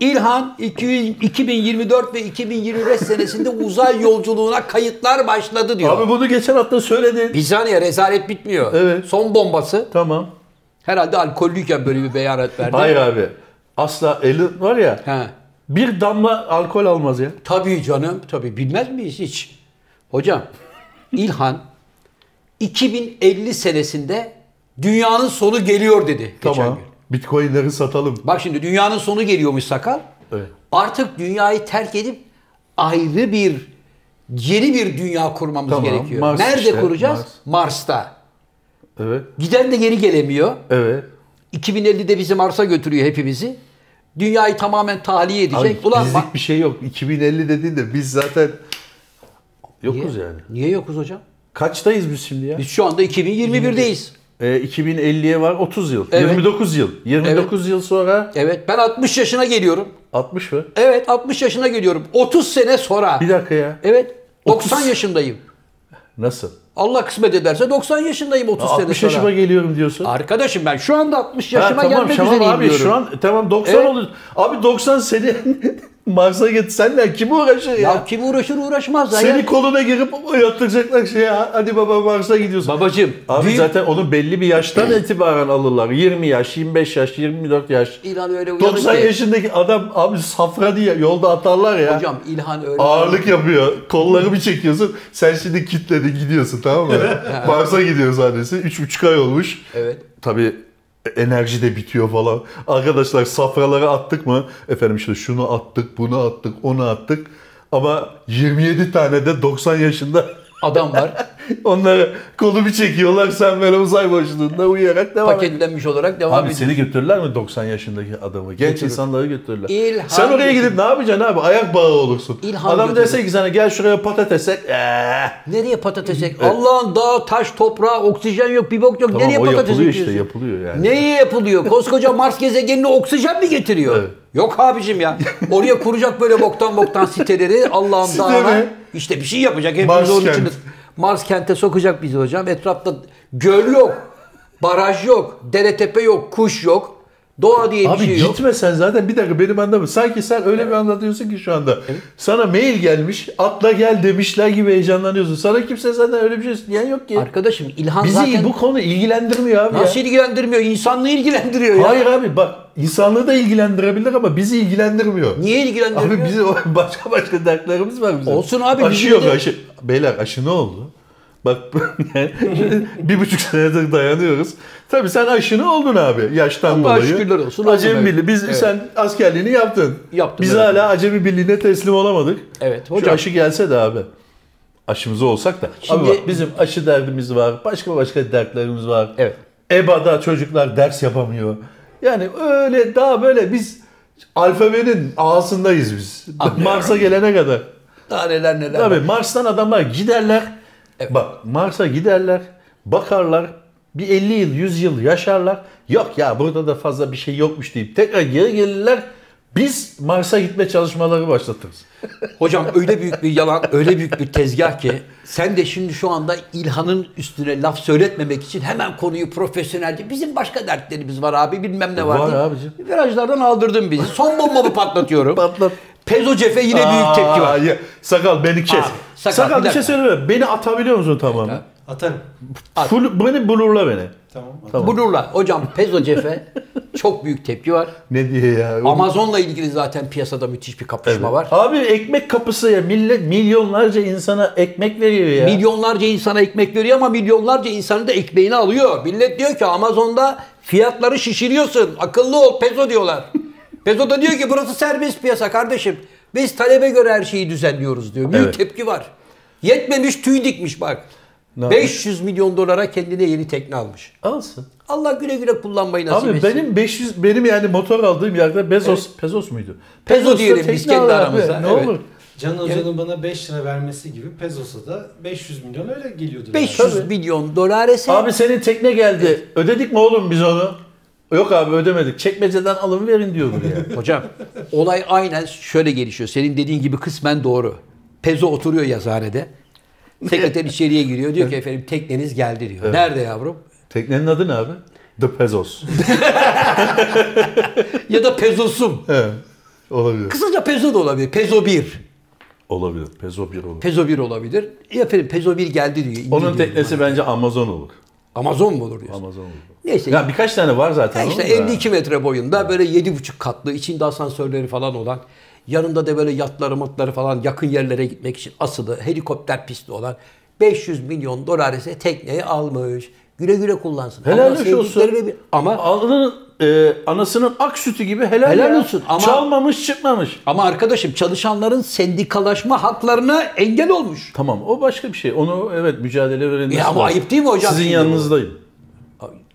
[SPEAKER 1] İlhan 200 2024 ve 2025 senesinde uzay yolculuğuna kayıtlar başladı diyor.
[SPEAKER 2] Abi bunu geçen hafta söyledin.
[SPEAKER 1] bir saniye rezalet bitmiyor.
[SPEAKER 2] Evet.
[SPEAKER 1] Son bombası.
[SPEAKER 2] Tamam.
[SPEAKER 1] Herhalde alkollüyken böyle bir beyanat verdi.
[SPEAKER 2] Hayır abi. Asla eli var ya
[SPEAKER 1] He.
[SPEAKER 2] Bir damla alkol almaz ya.
[SPEAKER 1] Tabii canım. Tabii bilmez miyiz hiç? Hocam İlhan 2050 senesinde dünyanın sonu geliyor dedi geçen
[SPEAKER 2] Tamam.
[SPEAKER 1] gün.
[SPEAKER 2] Bitcoin'leri satalım.
[SPEAKER 1] Bak şimdi dünyanın sonu geliyormuş sakal.
[SPEAKER 2] Evet.
[SPEAKER 1] Artık dünyayı terk edip ayrı bir yeni bir dünya kurmamız
[SPEAKER 2] Tamam,
[SPEAKER 1] gerekiyor.
[SPEAKER 2] Mars
[SPEAKER 1] Nerede
[SPEAKER 2] işte,
[SPEAKER 1] kuracağız?
[SPEAKER 2] Mars.
[SPEAKER 1] Mars'ta.
[SPEAKER 2] Evet.
[SPEAKER 1] Giden de geri gelemiyor.
[SPEAKER 2] Evet.
[SPEAKER 1] 2050'de bizi Mars'a götürüyor hepimizi. Dünyayı tamamen tahliye
[SPEAKER 2] Abi
[SPEAKER 1] edecek. Ulan
[SPEAKER 2] bizlik
[SPEAKER 1] bak-
[SPEAKER 2] bir şey yok. 2050 dediğinde biz zaten yokuz
[SPEAKER 1] Niye?
[SPEAKER 2] yani.
[SPEAKER 1] Niye yokuz hocam?
[SPEAKER 2] Kaçtayız biz şimdi ya?
[SPEAKER 1] Biz şu anda 2021'deyiz.
[SPEAKER 2] E, 2050'ye var 30 yıl.
[SPEAKER 1] Evet.
[SPEAKER 2] 29 yıl. 29 yıl sonra
[SPEAKER 1] Evet ben 60 yaşına geliyorum.
[SPEAKER 2] 60 mı?
[SPEAKER 1] Evet 60 yaşına geliyorum. 30 sene sonra.
[SPEAKER 2] Bir dakika ya.
[SPEAKER 1] Evet 90
[SPEAKER 2] 30.
[SPEAKER 1] yaşındayım.
[SPEAKER 2] Nasıl?
[SPEAKER 1] Allah kısmet ederse 90 yaşındayım 30 sene
[SPEAKER 2] 60
[SPEAKER 1] sonra.
[SPEAKER 2] yaşıma geliyorum diyorsun.
[SPEAKER 1] Arkadaşım ben şu anda 60
[SPEAKER 2] Ha,
[SPEAKER 1] yaşıma
[SPEAKER 2] tamam
[SPEAKER 1] gelmek
[SPEAKER 2] tamam
[SPEAKER 1] üzereyim
[SPEAKER 2] abi
[SPEAKER 1] diyorum.
[SPEAKER 2] şu an tamam 90
[SPEAKER 1] Evet.
[SPEAKER 2] olur. Abi 90 seni Mars'a git. Senle kim uğraşır ya?
[SPEAKER 1] Ya kim uğraşır uğraşmaz.
[SPEAKER 2] Seni
[SPEAKER 1] ya.
[SPEAKER 2] koluna girip yatıracaklar şey ya. Hadi baba Mars'a gidiyorsun.
[SPEAKER 1] Babacım.
[SPEAKER 2] Abi
[SPEAKER 1] büyük-
[SPEAKER 2] zaten onu belli bir yaştan itibaren alırlar. 20 yaş, 25 yaş, 24 yaş.
[SPEAKER 1] İlhan öyle uyanık
[SPEAKER 2] 90
[SPEAKER 1] ki.
[SPEAKER 2] yaşındaki adam abi safra diye yolda atarlar ya.
[SPEAKER 1] Hocam İlhan öyle.
[SPEAKER 2] Ağırlık yapıyor. Kolları bir çekiyorsun. Sen şimdi kitledin gidiyorsun tamam mı? Mars'a gidiyor sahnesi. 3,5 ay olmuş.
[SPEAKER 1] Evet.
[SPEAKER 2] Tabii enerji de bitiyor falan. Arkadaşlar safraları attık mı? Efendim işte şunu attık, bunu attık, onu attık. Ama 27 tane de 90 yaşında
[SPEAKER 1] Adam var.
[SPEAKER 2] Onları kolu bir çekiyorlar. Sen böyle uzay boşluğunda uyuyarak devam et.
[SPEAKER 1] paketlenmiş olarak devam
[SPEAKER 2] Abi
[SPEAKER 1] ediyor.
[SPEAKER 2] seni götürürler mi 90 yaşındaki adamı? Genç
[SPEAKER 1] Götürür.
[SPEAKER 2] insanları götürürler.
[SPEAKER 1] İlhan
[SPEAKER 2] Sen oraya gidip ne yapacaksın abi? Ayak bağı olursun.
[SPEAKER 1] İlhan
[SPEAKER 2] Adam
[SPEAKER 1] götürür.
[SPEAKER 2] dese ki sana gel şuraya patates ek. Eee.
[SPEAKER 1] Nereye patates ek? Allah'ın dağ, taş, toprağı, oksijen yok, bir bok yok.
[SPEAKER 2] Tamam
[SPEAKER 1] Nereye
[SPEAKER 2] o
[SPEAKER 1] patates
[SPEAKER 2] yapılıyor işte
[SPEAKER 1] ekiyorsun?
[SPEAKER 2] yapılıyor yani.
[SPEAKER 1] Neye yapılıyor? Koskoca Mars gezegenine oksijen mi getiriyor?
[SPEAKER 2] Evet.
[SPEAKER 1] Yok abicim ya. Oraya kuracak böyle boktan boktan siteleri Allah'ın
[SPEAKER 2] Site
[SPEAKER 1] dağına.
[SPEAKER 2] mi?
[SPEAKER 1] İşte bir şey yapacak. Hepimiz
[SPEAKER 2] Mars
[SPEAKER 1] onun için Mars kente sokacak bizi hocam. Etrafta göl yok. Baraj yok. Dere tepe yok. Kuş yok. Doğa diye bir
[SPEAKER 2] Abi
[SPEAKER 1] şey yok.
[SPEAKER 2] gitme sen zaten bir dakika benim anlamı. Sanki sen öyle bir anlatıyorsun ki şu anda. Sana mail gelmiş atla gel demişler gibi heyecanlanıyorsun. Sana kimse zaten öyle bir şey diyen yok ki.
[SPEAKER 1] Arkadaşım İlhan
[SPEAKER 2] Bizi
[SPEAKER 1] zaten
[SPEAKER 2] bu konu ilgilendirmiyor abi
[SPEAKER 1] nasıl
[SPEAKER 2] ya.
[SPEAKER 1] ilgilendirmiyor? İnsanlığı ilgilendiriyor ya.
[SPEAKER 2] Hayır abi bak insanlığı da ilgilendirebilir ama bizi ilgilendirmiyor.
[SPEAKER 1] Niye ilgilendirmiyor?
[SPEAKER 2] Abi bizim başka başka dertlerimiz var bizim.
[SPEAKER 1] Olsun abi,
[SPEAKER 2] Aşı yok
[SPEAKER 1] de-
[SPEAKER 2] aşı. Beyler aşı ne oldu? Bak yani bir buçuk senedir dayanıyoruz. Tabii sen aşını oldun abi yaştan
[SPEAKER 1] Allah'a
[SPEAKER 2] dolayı.
[SPEAKER 1] şükürler olsun,
[SPEAKER 2] Acemi birliği. Biz
[SPEAKER 1] Evet.
[SPEAKER 2] sen askerliğini yaptın.
[SPEAKER 1] Yaptım,
[SPEAKER 2] Biz
[SPEAKER 1] evet.
[SPEAKER 2] hala acemi birliğine teslim olamadık.
[SPEAKER 1] Evet,
[SPEAKER 2] Şu
[SPEAKER 1] hocam.
[SPEAKER 2] aşı gelse de abi. Aşımız olsak da.
[SPEAKER 1] Şimdi-
[SPEAKER 2] abi bak bizim aşı derdimiz var. Başka başka dertlerimiz var.
[SPEAKER 1] Evet.
[SPEAKER 2] EBA'da çocuklar ders yapamıyor. Yani öyle daha böyle biz alfabenin ağasındayız biz. Mars'a gelene kadar.
[SPEAKER 1] Daha neler neler.
[SPEAKER 2] Tabii
[SPEAKER 1] var.
[SPEAKER 2] Mars'tan adamlar giderler.
[SPEAKER 1] Evet.
[SPEAKER 2] Bak Mars'a giderler. Bakarlar. Bir 50 yıl 100 yıl yaşarlar. Yok ya burada da fazla bir şey yokmuş deyip tekrar geri gelirler. Biz Mars'a gitme çalışmaları başlatırız.
[SPEAKER 1] Hocam öyle büyük bir yalan, öyle büyük bir tezgah ki sen de şimdi şu anda İlhan'ın üstüne laf söyletmemek için hemen konuyu profesyonelce bizim başka dertlerimiz var abi bilmem ne var.
[SPEAKER 2] Var abicim.
[SPEAKER 1] Virajlardan aldırdın bizi. Son bombamı patlatıyorum.
[SPEAKER 2] Patlat.
[SPEAKER 1] Pezo cefe yine büyük
[SPEAKER 2] Aa,
[SPEAKER 1] tepki var.
[SPEAKER 2] ya, sakal beni kes.
[SPEAKER 1] Abi, sakal,
[SPEAKER 2] sakal,
[SPEAKER 1] bir
[SPEAKER 2] bir şey söyleme. Beni atabiliyor musun tamamen?
[SPEAKER 3] Atarım.
[SPEAKER 2] Full, beni blurla beni.
[SPEAKER 3] Tamam.
[SPEAKER 2] Tamam.
[SPEAKER 1] Bunurla hocam Pezo cefe çok büyük tepki var.
[SPEAKER 2] Ne diye ya?
[SPEAKER 1] Amazon'la ilgili zaten piyasada müthiş bir kapışma var.
[SPEAKER 2] Abi ekmek kapısı ya. Millet milyonlarca insana ekmek veriyor ya.
[SPEAKER 1] Milyonlarca insana ekmek veriyor ama milyonlarca insanın da ekmeğini alıyor. Millet diyor ki Amazon'da fiyatları şişiriyorsun. Akıllı ol pezo diyorlar. Pezo da diyor ki burası serbest piyasa kardeşim. Biz talebe göre her şeyi düzenliyoruz diyor. Büyük
[SPEAKER 2] Evet.
[SPEAKER 1] tepki var. Yetmemiş tüy dikmiş bak.
[SPEAKER 2] Ne yapmış?
[SPEAKER 1] 500 milyon dolara kendine yeni tekne almış.
[SPEAKER 2] Alsın.
[SPEAKER 1] Allah güle güle kullanmayı nasip
[SPEAKER 2] Abi
[SPEAKER 1] etsin.
[SPEAKER 2] benim 500 benim yani motor aldığım yerde Bezos Bezos muydu?
[SPEAKER 1] Pezo diyelim biz
[SPEAKER 2] tekne
[SPEAKER 1] kendi aramızda,
[SPEAKER 2] Ne
[SPEAKER 1] evet.
[SPEAKER 2] olur.
[SPEAKER 3] Can Hoca'nın bana 5 lira vermesi gibi Pezos'a da 500 milyon öyle geliyordu.
[SPEAKER 1] 500
[SPEAKER 2] Tabii.
[SPEAKER 1] milyon dolar ise
[SPEAKER 2] Abi senin tekne geldi. Ödedik mi oğlum biz onu? Yok abi ödemedik. Çekmeceden alın verin diyordur ya.
[SPEAKER 1] Hocam olay aynen şöyle gelişiyor. Senin dediğin gibi kısmen doğru. Pezo oturuyor yazıhanede. Sekreter içeriye giriyor. Diyor ki efendim tekneniz geldi diyor. Nerede yavrum?
[SPEAKER 2] Teknenin adı ne abi? The Pezos.
[SPEAKER 1] Ya da Pezosum.
[SPEAKER 2] He. Olabilir.
[SPEAKER 1] Kısaca Pezo da olabilir. Pezo 1.
[SPEAKER 2] Olabilir. Pezo bir olur.
[SPEAKER 1] Pezo 1 olabilir. E efendim Pezo 1 geldi diyor. indi
[SPEAKER 2] Onun
[SPEAKER 1] diyor.
[SPEAKER 2] teknesi bence Amazon olur.
[SPEAKER 1] Amazon mu olur diyorsun?
[SPEAKER 2] Amazon olur.
[SPEAKER 1] Neyse.
[SPEAKER 2] Ya birkaç tane var zaten.
[SPEAKER 1] Ya işte
[SPEAKER 2] onun da.
[SPEAKER 1] 52 metre boyunda böyle 7,5 katlı içinde asansörleri falan olan yanında da böyle yatları matları falan yakın yerlere gitmek için asılı helikopter pisti olan 500 milyon dolar ise tekneyi almış. Güle güle kullansın.
[SPEAKER 2] Helal
[SPEAKER 1] Ama
[SPEAKER 2] olsun.
[SPEAKER 1] bir- Ama
[SPEAKER 2] Ananın, e, anasının ak sütü gibi helal,
[SPEAKER 1] Helal
[SPEAKER 2] ya.
[SPEAKER 1] olsun ama-
[SPEAKER 2] Çalmamış çıkmamış.
[SPEAKER 1] ama arkadaşım çalışanların sendikalaşma haklarına engel olmuş.
[SPEAKER 2] Tamam o başka bir şey. Onu evet mücadele verilmesi
[SPEAKER 1] Ya ama ayıp değil mi hocam
[SPEAKER 2] Sizin yanınızdayım.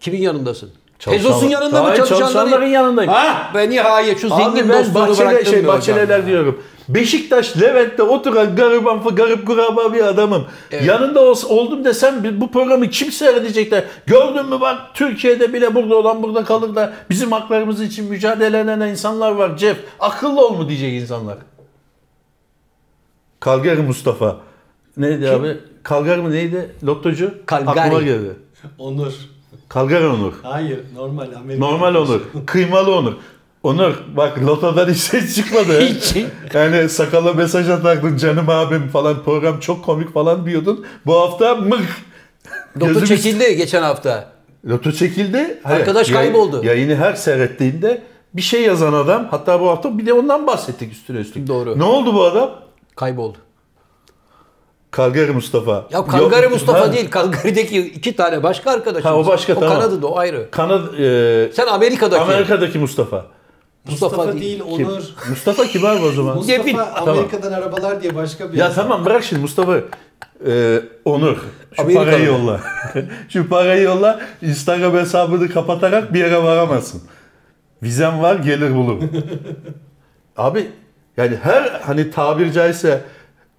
[SPEAKER 1] Kimin yanındasın? Pezos'un yanında mı
[SPEAKER 2] Hayır,
[SPEAKER 1] çalışanların?
[SPEAKER 2] çalışanların yanındayım.
[SPEAKER 1] Ha, ben nihayet şu zengin
[SPEAKER 2] bahçeli,
[SPEAKER 1] bıraktım
[SPEAKER 2] şey,
[SPEAKER 1] ya.
[SPEAKER 2] diyorum. Beşiktaş Levent'te oturan gariban garip kuraba bir adamım. Yanında ol, oldum desem bu programı kim seyredecekler? Gördün mü bak Türkiye'de bile burada olan burada kalır da bizim haklarımız için mücadele eden insanlar var Jeff. Akıllı ol mu diyecek insanlar. Calgary Mustafa. Neydi abi? Calgary mı neydi? Lottocu.
[SPEAKER 1] Calgary.
[SPEAKER 2] Aklıma geldi.
[SPEAKER 3] Onur.
[SPEAKER 2] Calgary Onur.
[SPEAKER 3] Hayır normal Amerika.
[SPEAKER 2] Normal Onur. Kıymalı Onur. Onur bak lotodan hiç ses çıkmadı.
[SPEAKER 1] Hiç.
[SPEAKER 2] Yani sakala mesaj atardın canım abim falan program çok komik falan diyordun. Bu hafta mık.
[SPEAKER 1] Loto
[SPEAKER 2] Gözümüz-
[SPEAKER 1] çekildi geçen hafta.
[SPEAKER 2] Loto çekildi. Hayır,
[SPEAKER 1] Arkadaş kayboldu.
[SPEAKER 2] Yayını her seyrettiğinde bir şey yazan adam hatta bu hafta bir de ondan bahsettik üstüne üstlük.
[SPEAKER 1] Doğru.
[SPEAKER 2] Ne oldu bu adam?
[SPEAKER 1] Kayboldu.
[SPEAKER 2] Kalgari Mustafa.
[SPEAKER 1] Ya Kalgari
[SPEAKER 2] Yok,
[SPEAKER 1] Mustafa
[SPEAKER 2] ha,
[SPEAKER 1] değil. Kalgari'deki iki tane başka arkadaşımız.
[SPEAKER 2] Ha, o başka,
[SPEAKER 1] o
[SPEAKER 2] tamam.
[SPEAKER 1] Kanada'da o ayrı.
[SPEAKER 2] Kanada, e,
[SPEAKER 1] Sen Amerika'daki.
[SPEAKER 2] Amerika'daki Mustafa.
[SPEAKER 1] Mustafa,
[SPEAKER 3] Mustafa,
[SPEAKER 1] değil.
[SPEAKER 3] değil,
[SPEAKER 2] Kim?
[SPEAKER 3] Onur.
[SPEAKER 2] Mustafa kim abi o zaman?
[SPEAKER 3] Mustafa. Amerika'dan arabalar diye başka bir
[SPEAKER 2] Ya
[SPEAKER 3] yazar.
[SPEAKER 2] tamam bırak şimdi Mustafa. Ee, Onur. Şu
[SPEAKER 1] Amerikalı.
[SPEAKER 2] parayı yolla. şu parayı yolla. Instagram hesabını kapatarak bir yere varamazsın. Vizem var gelir bulur. Abi yani her hani tabir caizse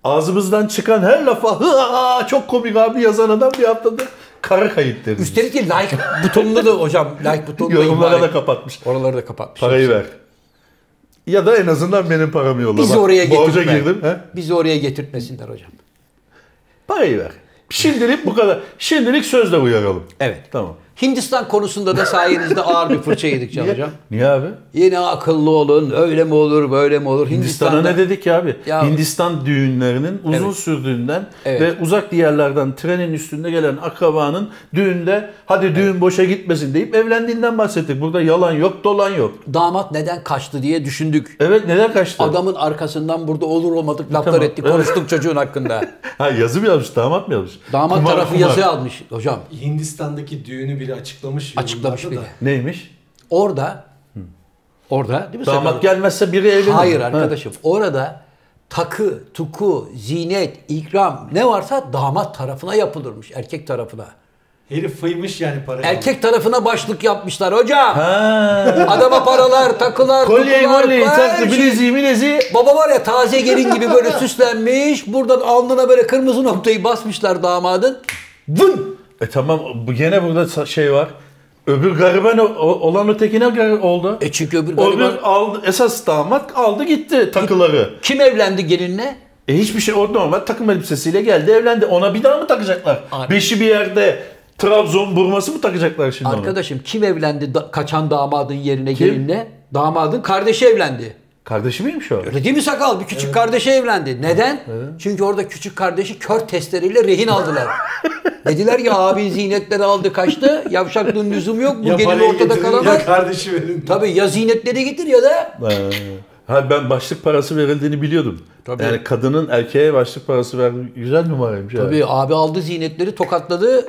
[SPEAKER 2] ağzımızdan çıkan her lafa çok komik abi yazan adam bir haftada kara kayıt deriz.
[SPEAKER 1] Üstelik de like butonunu da hocam like butonunu
[SPEAKER 2] Yorumlara da kapatmış.
[SPEAKER 1] Oraları da kapatmış.
[SPEAKER 2] Parayı ver. Ya da en azından benim paramı yolla.
[SPEAKER 1] Bizi
[SPEAKER 2] Bak,
[SPEAKER 1] oraya getirtme.
[SPEAKER 2] girdim. He?
[SPEAKER 1] Bizi oraya getirtmesinler hocam.
[SPEAKER 2] Parayı ver. Şimdilik bu kadar. Şimdilik sözle uyaralım.
[SPEAKER 1] Evet.
[SPEAKER 2] Tamam.
[SPEAKER 1] Hindistan konusunda da sayenizde ağır bir fırça yedik Can
[SPEAKER 2] Niye,
[SPEAKER 1] hocam.
[SPEAKER 2] Niye abi?
[SPEAKER 1] Yine akıllı olun. Öyle mi olur, böyle mi olur?
[SPEAKER 2] Hindistan'a ne dedik ya abi?
[SPEAKER 1] Ya-
[SPEAKER 2] Hindistan düğünlerinin uzun
[SPEAKER 1] Evet.
[SPEAKER 2] sürdüğünden
[SPEAKER 1] Evet.
[SPEAKER 2] ve uzak diyarlardan trenin üstünde gelen akrabanın düğünde hadi düğün boşa gitmesin deyip evlendiğinden bahsettik. Burada yalan yok, dolan yok.
[SPEAKER 1] damat neden kaçtı diye düşündük.
[SPEAKER 2] Evet neden kaçtı?
[SPEAKER 1] Adamın arkasından burada olur olmadık laflar
[SPEAKER 2] Tamam,
[SPEAKER 1] ettik,
[SPEAKER 2] evet.
[SPEAKER 1] konuştuk çocuğun hakkında.
[SPEAKER 2] Ha yazı mı yazmış, damat mı yazmış?
[SPEAKER 1] Damat
[SPEAKER 2] Kumar,
[SPEAKER 1] tarafı
[SPEAKER 2] kumar.
[SPEAKER 1] yazı almış hocam.
[SPEAKER 3] Hindistan'daki düğünü biri açıklamış.
[SPEAKER 1] Açıklamış bile.
[SPEAKER 3] da.
[SPEAKER 2] Neymiş?
[SPEAKER 1] Orada orada değil mi?
[SPEAKER 2] Damat
[SPEAKER 1] Sakal?
[SPEAKER 2] gelmezse biri evlenir.
[SPEAKER 1] Hayır
[SPEAKER 2] Ha.
[SPEAKER 1] arkadaşım. Orada takı, tuku, zinet, ikram ne varsa damat tarafına yapılırmış. Erkek tarafına.
[SPEAKER 3] Herif fıymış yani parayı.
[SPEAKER 1] Erkek tarafına başlık yapmışlar hocam.
[SPEAKER 2] Ha.
[SPEAKER 1] Adama paralar, takılar,
[SPEAKER 2] Kolyeyi molyeyi taktı,
[SPEAKER 1] şey.
[SPEAKER 2] bileziği mileziği.
[SPEAKER 1] Baba var ya taze gelin gibi böyle süslenmiş. Buradan alnına böyle kırmızı noktayı basmışlar damadın. Vın!
[SPEAKER 2] E tamam bu gene burada şey var. Öbür gariban olan ötekine oldu.
[SPEAKER 1] E çünkü öbür gariban...
[SPEAKER 2] öbür aldı, esas damat aldı gitti takıları.
[SPEAKER 1] Kim evlendi gelinle?
[SPEAKER 2] E hiçbir şey o normal takım elbisesiyle geldi evlendi. Ona bir daha mı takacaklar?
[SPEAKER 1] Abi.
[SPEAKER 2] Beşi bir yerde Trabzon burması mı takacaklar şimdi ona?
[SPEAKER 1] Arkadaşım kim evlendi da- kaçan damadın yerine
[SPEAKER 2] Kim?
[SPEAKER 1] gelinle? Damadın kardeşi evlendi.
[SPEAKER 2] Kardeşi miymiş o?
[SPEAKER 1] Öyle değil mi sakal? Bir küçük kardeşi evlendi. Neden? Çünkü orada küçük kardeşi kör testleriyle rehin aldılar. Dediler ya abin zinetleri aldı kaçtı. Yavşaklığın lüzum yok. Bu
[SPEAKER 3] parayı
[SPEAKER 1] ortada kalamaz.
[SPEAKER 3] ya kardeşi verin.
[SPEAKER 1] Tabii ya zinetleri getir ya da
[SPEAKER 2] Ha. Ben başlık parası verildiğini biliyordum.
[SPEAKER 1] Tabii.
[SPEAKER 2] Yani kadının erkeğe başlık parası ver güzel numaraymış.
[SPEAKER 1] Tabii abi aldı zinetleri tokatladı.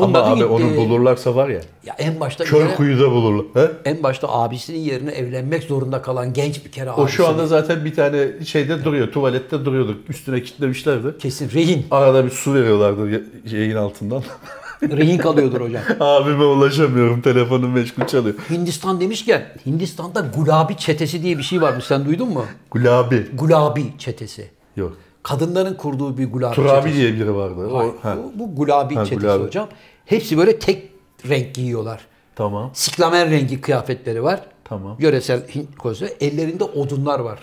[SPEAKER 2] Ama abi
[SPEAKER 1] gitti.
[SPEAKER 2] onu bulurlarsa var ya.
[SPEAKER 1] Ya en başta
[SPEAKER 2] Kör
[SPEAKER 1] yine-
[SPEAKER 2] kuyuda bulurlar. He?
[SPEAKER 1] en başta abisinin yerine evlenmek zorunda kalan genç bir kere
[SPEAKER 2] O şu
[SPEAKER 1] abisini-
[SPEAKER 2] anda zaten bir tane şeyde duruyor. Tuvalette duruyordu. Üstüne kilitlemişlerdi.
[SPEAKER 1] kesin rehin.
[SPEAKER 2] Arada bir su veriyorlardı yayın altından.
[SPEAKER 1] rehin kalıyordur hocam.
[SPEAKER 2] Abime ulaşamıyorum. Telefonum meşgul çalıyor.
[SPEAKER 1] Hindistan demişken Hindistan'da Gulabi çetesi diye bir şey varmış. Sen duydun mu?
[SPEAKER 2] Gulabi.
[SPEAKER 1] Gulabi çetesi.
[SPEAKER 2] Yok.
[SPEAKER 1] Kadınların kurduğu bir Gulabi
[SPEAKER 2] Turabi
[SPEAKER 1] çetesi.
[SPEAKER 2] diye biri vardı. O,
[SPEAKER 1] Hayır,
[SPEAKER 2] ha.
[SPEAKER 1] bu, bu Gulabi
[SPEAKER 2] Ha,
[SPEAKER 1] çetesi
[SPEAKER 2] Gulabi.
[SPEAKER 1] hocam. Hepsi böyle tek renk giyiyorlar.
[SPEAKER 2] Tamam.
[SPEAKER 1] Siklamen rengi kıyafetleri var.
[SPEAKER 2] Tamı.
[SPEAKER 1] Yöresel Hint kozu. Ellerinde odunlar var.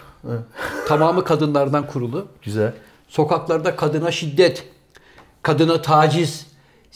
[SPEAKER 1] Tamamı kadınlardan kurulu.
[SPEAKER 2] Güzel.
[SPEAKER 1] Sokaklarda kadına şiddet, kadına taciz,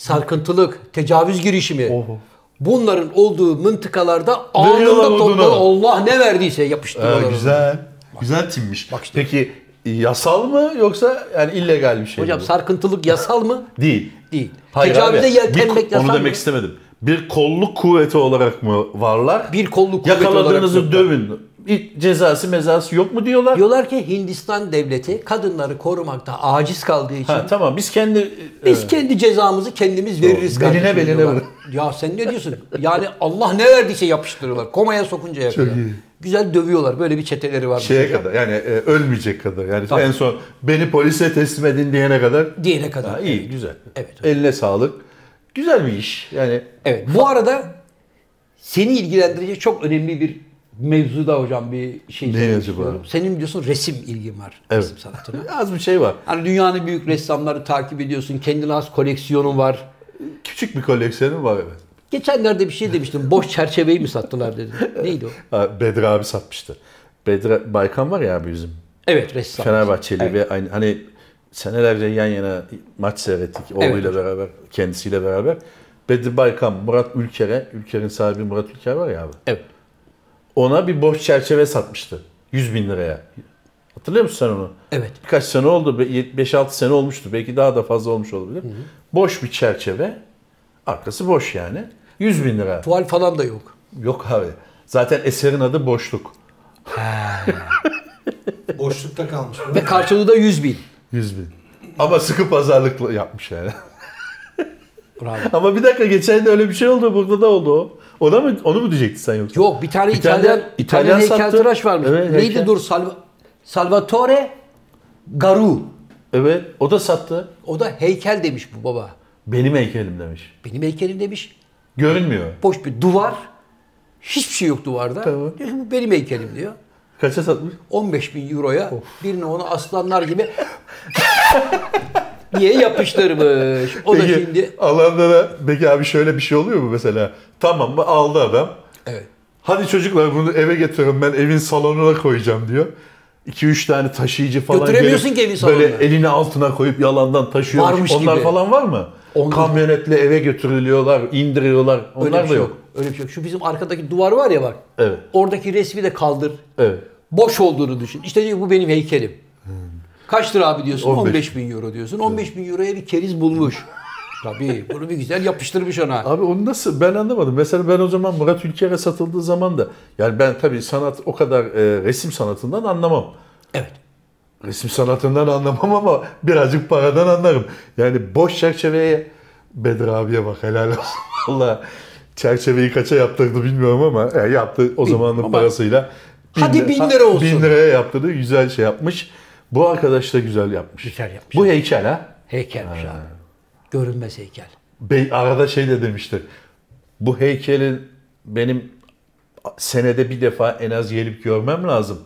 [SPEAKER 1] sarkıntılık, tecavüz girişimi.
[SPEAKER 2] Oho.
[SPEAKER 1] Bunların olduğu mıntıkalarda anında toplu Allah ne verdiyse yapıştırıyorlar. Onu.
[SPEAKER 2] güzel. Güzel timmiş.
[SPEAKER 1] Bak işte.
[SPEAKER 2] Peki yasal mı yoksa yani illegal bir şey
[SPEAKER 1] Hocam
[SPEAKER 2] mi?
[SPEAKER 1] sarkıntılık yasal mı?
[SPEAKER 2] Değil.
[SPEAKER 1] Değil.
[SPEAKER 2] Hayır
[SPEAKER 1] Tecavüze
[SPEAKER 2] abi,
[SPEAKER 1] yeltenmek
[SPEAKER 2] bir,
[SPEAKER 1] yasal
[SPEAKER 2] Onu
[SPEAKER 1] mı?
[SPEAKER 2] demek istemedim. Bir kolluk kuvveti olarak mı varlar?
[SPEAKER 1] Bir kolluk kuvveti
[SPEAKER 2] Yakaladığınızı
[SPEAKER 1] olarak yoklar.
[SPEAKER 2] dövün. Bir cezası mezası yok mu diyorlar?
[SPEAKER 1] Diyorlar ki Hindistan devleti kadınları korumakta aciz kaldığı için
[SPEAKER 2] Ha, tamam biz kendi
[SPEAKER 1] biz kendi cezamızı kendimiz veririz
[SPEAKER 2] Beline
[SPEAKER 1] kardeşim
[SPEAKER 2] beline vurun.
[SPEAKER 1] Ya sen ne diyorsun? Yani Allah ne verdiyse yapıştırıyorlar. Komaya sokuncaya kadar.
[SPEAKER 2] iyi.
[SPEAKER 1] Güzel dövüyorlar. Böyle bir çeteleri var.
[SPEAKER 2] şeye kadar yani e, ölmeyecek kadar. Yani
[SPEAKER 1] Tabii.
[SPEAKER 2] en son beni polise teslim edin diyene kadar.
[SPEAKER 1] Diyene kadar.
[SPEAKER 2] Ha, iyi güzel.
[SPEAKER 1] Evet.
[SPEAKER 2] Eline sağlık. Güzel bir iş. Yani
[SPEAKER 1] Evet. Bu arada seni ilgilendirecek çok önemli bir mevzuda hocam bir şey
[SPEAKER 2] Ne
[SPEAKER 1] istiyorum. Senin biliyorsun resim ilgin var.
[SPEAKER 2] Evet.
[SPEAKER 1] Resim sanatına.
[SPEAKER 2] az bir şey var.
[SPEAKER 1] Hani dünyanın büyük ressamları takip ediyorsun. Kendine has koleksiyonun var.
[SPEAKER 2] Küçük bir koleksiyonum var evet.
[SPEAKER 1] Geçenlerde bir şey demiştim. Boş çerçeveyi mi sattılar dedin. Neydi o?
[SPEAKER 2] Bedri abi satmıştı. Bedri Baykan var ya abi bizim.
[SPEAKER 1] Evet ressam.
[SPEAKER 2] Fenerbahçeli
[SPEAKER 1] Evet.
[SPEAKER 2] ve aynı hani senelerce yan yana maç seyrettik oğluyla beraber, kendisiyle beraber. Bedri Baykan, Murat Ülker'e, Ülker'in sahibi Murat Ülker var ya abi.
[SPEAKER 1] Evet.
[SPEAKER 2] Ona bir boş çerçeve satmıştı. 100 bin liraya. Hatırlıyor musun sen onu?
[SPEAKER 1] Evet.
[SPEAKER 2] Birkaç sene oldu. be- 5-6 sene olmuştu. Belki daha da fazla olmuş olabilir. Boş bir çerçeve. Arkası boş yani. 100 bin lira.
[SPEAKER 1] Tuval falan da yok.
[SPEAKER 2] Yok abi. Zaten eserin adı boşluk.
[SPEAKER 3] Boşlukta kalmış.
[SPEAKER 1] Ve karşılığı da 100 bin.
[SPEAKER 2] 100 bin. Ama sıkı pazarlıkla yapmış yani.
[SPEAKER 1] Bravo.
[SPEAKER 2] Ama bir dakika geçen de öyle bir şey oldu. Burada da oldu o. Ona mı, onu mu diyecektin sen yoksa?
[SPEAKER 1] Yok bir tane İtalyan,
[SPEAKER 2] de
[SPEAKER 1] İtalyan,
[SPEAKER 2] İtalyan
[SPEAKER 1] heykeltıraş varmış.
[SPEAKER 2] Evet,
[SPEAKER 1] Neydi
[SPEAKER 2] heykel.
[SPEAKER 1] dur Salva- Salvatore Garu.
[SPEAKER 2] Evet. O da sattı.
[SPEAKER 1] O da heykel demiş bu baba.
[SPEAKER 2] Benim heykelim demiş.
[SPEAKER 1] Benim heykelim demiş.
[SPEAKER 2] Görünmüyor.
[SPEAKER 1] Boş bir duvar. Hiçbir şey yok duvarda.
[SPEAKER 2] Tamam.
[SPEAKER 1] Diyor ki, bu benim heykelim diyor.
[SPEAKER 2] Kaça satmış?
[SPEAKER 1] 15 bin euroya birine onu aslanlar gibi diye yapıştırmış. O da
[SPEAKER 2] Peki,
[SPEAKER 1] şimdi
[SPEAKER 2] alanlara peki abi şöyle bir şey oluyor mu mesela? Tamam mı aldı adam.
[SPEAKER 1] evet.
[SPEAKER 2] Hadi çocuklar bunu eve getirin ben evin salonuna koyacağım diyor. 2-3 tane taşıyıcı falan
[SPEAKER 1] Götüremiyorsun
[SPEAKER 2] gelip
[SPEAKER 1] ki evin salonuna.
[SPEAKER 2] Böyle elini altına koyup yalandan taşıyor.
[SPEAKER 1] Varmış
[SPEAKER 2] Onlar
[SPEAKER 1] gibi.
[SPEAKER 2] falan var mı?
[SPEAKER 1] Onlar-
[SPEAKER 2] Kamyonetle eve götürülüyorlar, indiriyorlar. Onlar
[SPEAKER 1] Öyle bir
[SPEAKER 2] da
[SPEAKER 1] şey
[SPEAKER 2] yok.
[SPEAKER 1] Öyle bir şey yok. Şu bizim arkadaki duvar var ya bak.
[SPEAKER 2] Evet.
[SPEAKER 1] Oradaki resmi de kaldır.
[SPEAKER 2] Evet.
[SPEAKER 1] Boş olduğunu düşün. İşte diyor bu benim heykelim. Kaç lira abi diyorsun?
[SPEAKER 2] 15.
[SPEAKER 1] 15, bin euro diyorsun. 15 bin euroya bir keriz bulmuş. Tabii bunu bir güzel yapıştırmış ona.
[SPEAKER 2] Abi onu nasıl ben anlamadım. Mesela ben o zaman Murat Ülker'e satıldığı zaman da yani ben tabii sanat o kadar e, resim sanatından anlamam.
[SPEAKER 1] Evet.
[SPEAKER 2] Resim sanatından anlamam ama birazcık paradan anlarım. Yani boş çerçeveye Bedir abiye bak helal olsun. Valla çerçeveyi kaça yaptırdı bilmiyorum ama e, yaptı o zamanın
[SPEAKER 1] ama-
[SPEAKER 2] parasıyla.
[SPEAKER 1] Hadi
[SPEAKER 2] lira-
[SPEAKER 1] bin lira olsun.
[SPEAKER 2] Bin liraya yaptırdı. Güzel şey yapmış. Bu arkadaş da güzel yapmış.
[SPEAKER 1] Güzel yapmış.
[SPEAKER 2] Bu heykel ha.
[SPEAKER 1] Heykelmiş abi. Görünmez heykel.
[SPEAKER 2] Bey arada şey de demiştir. Bu heykelin benim senede bir defa en az gelip görmem lazım.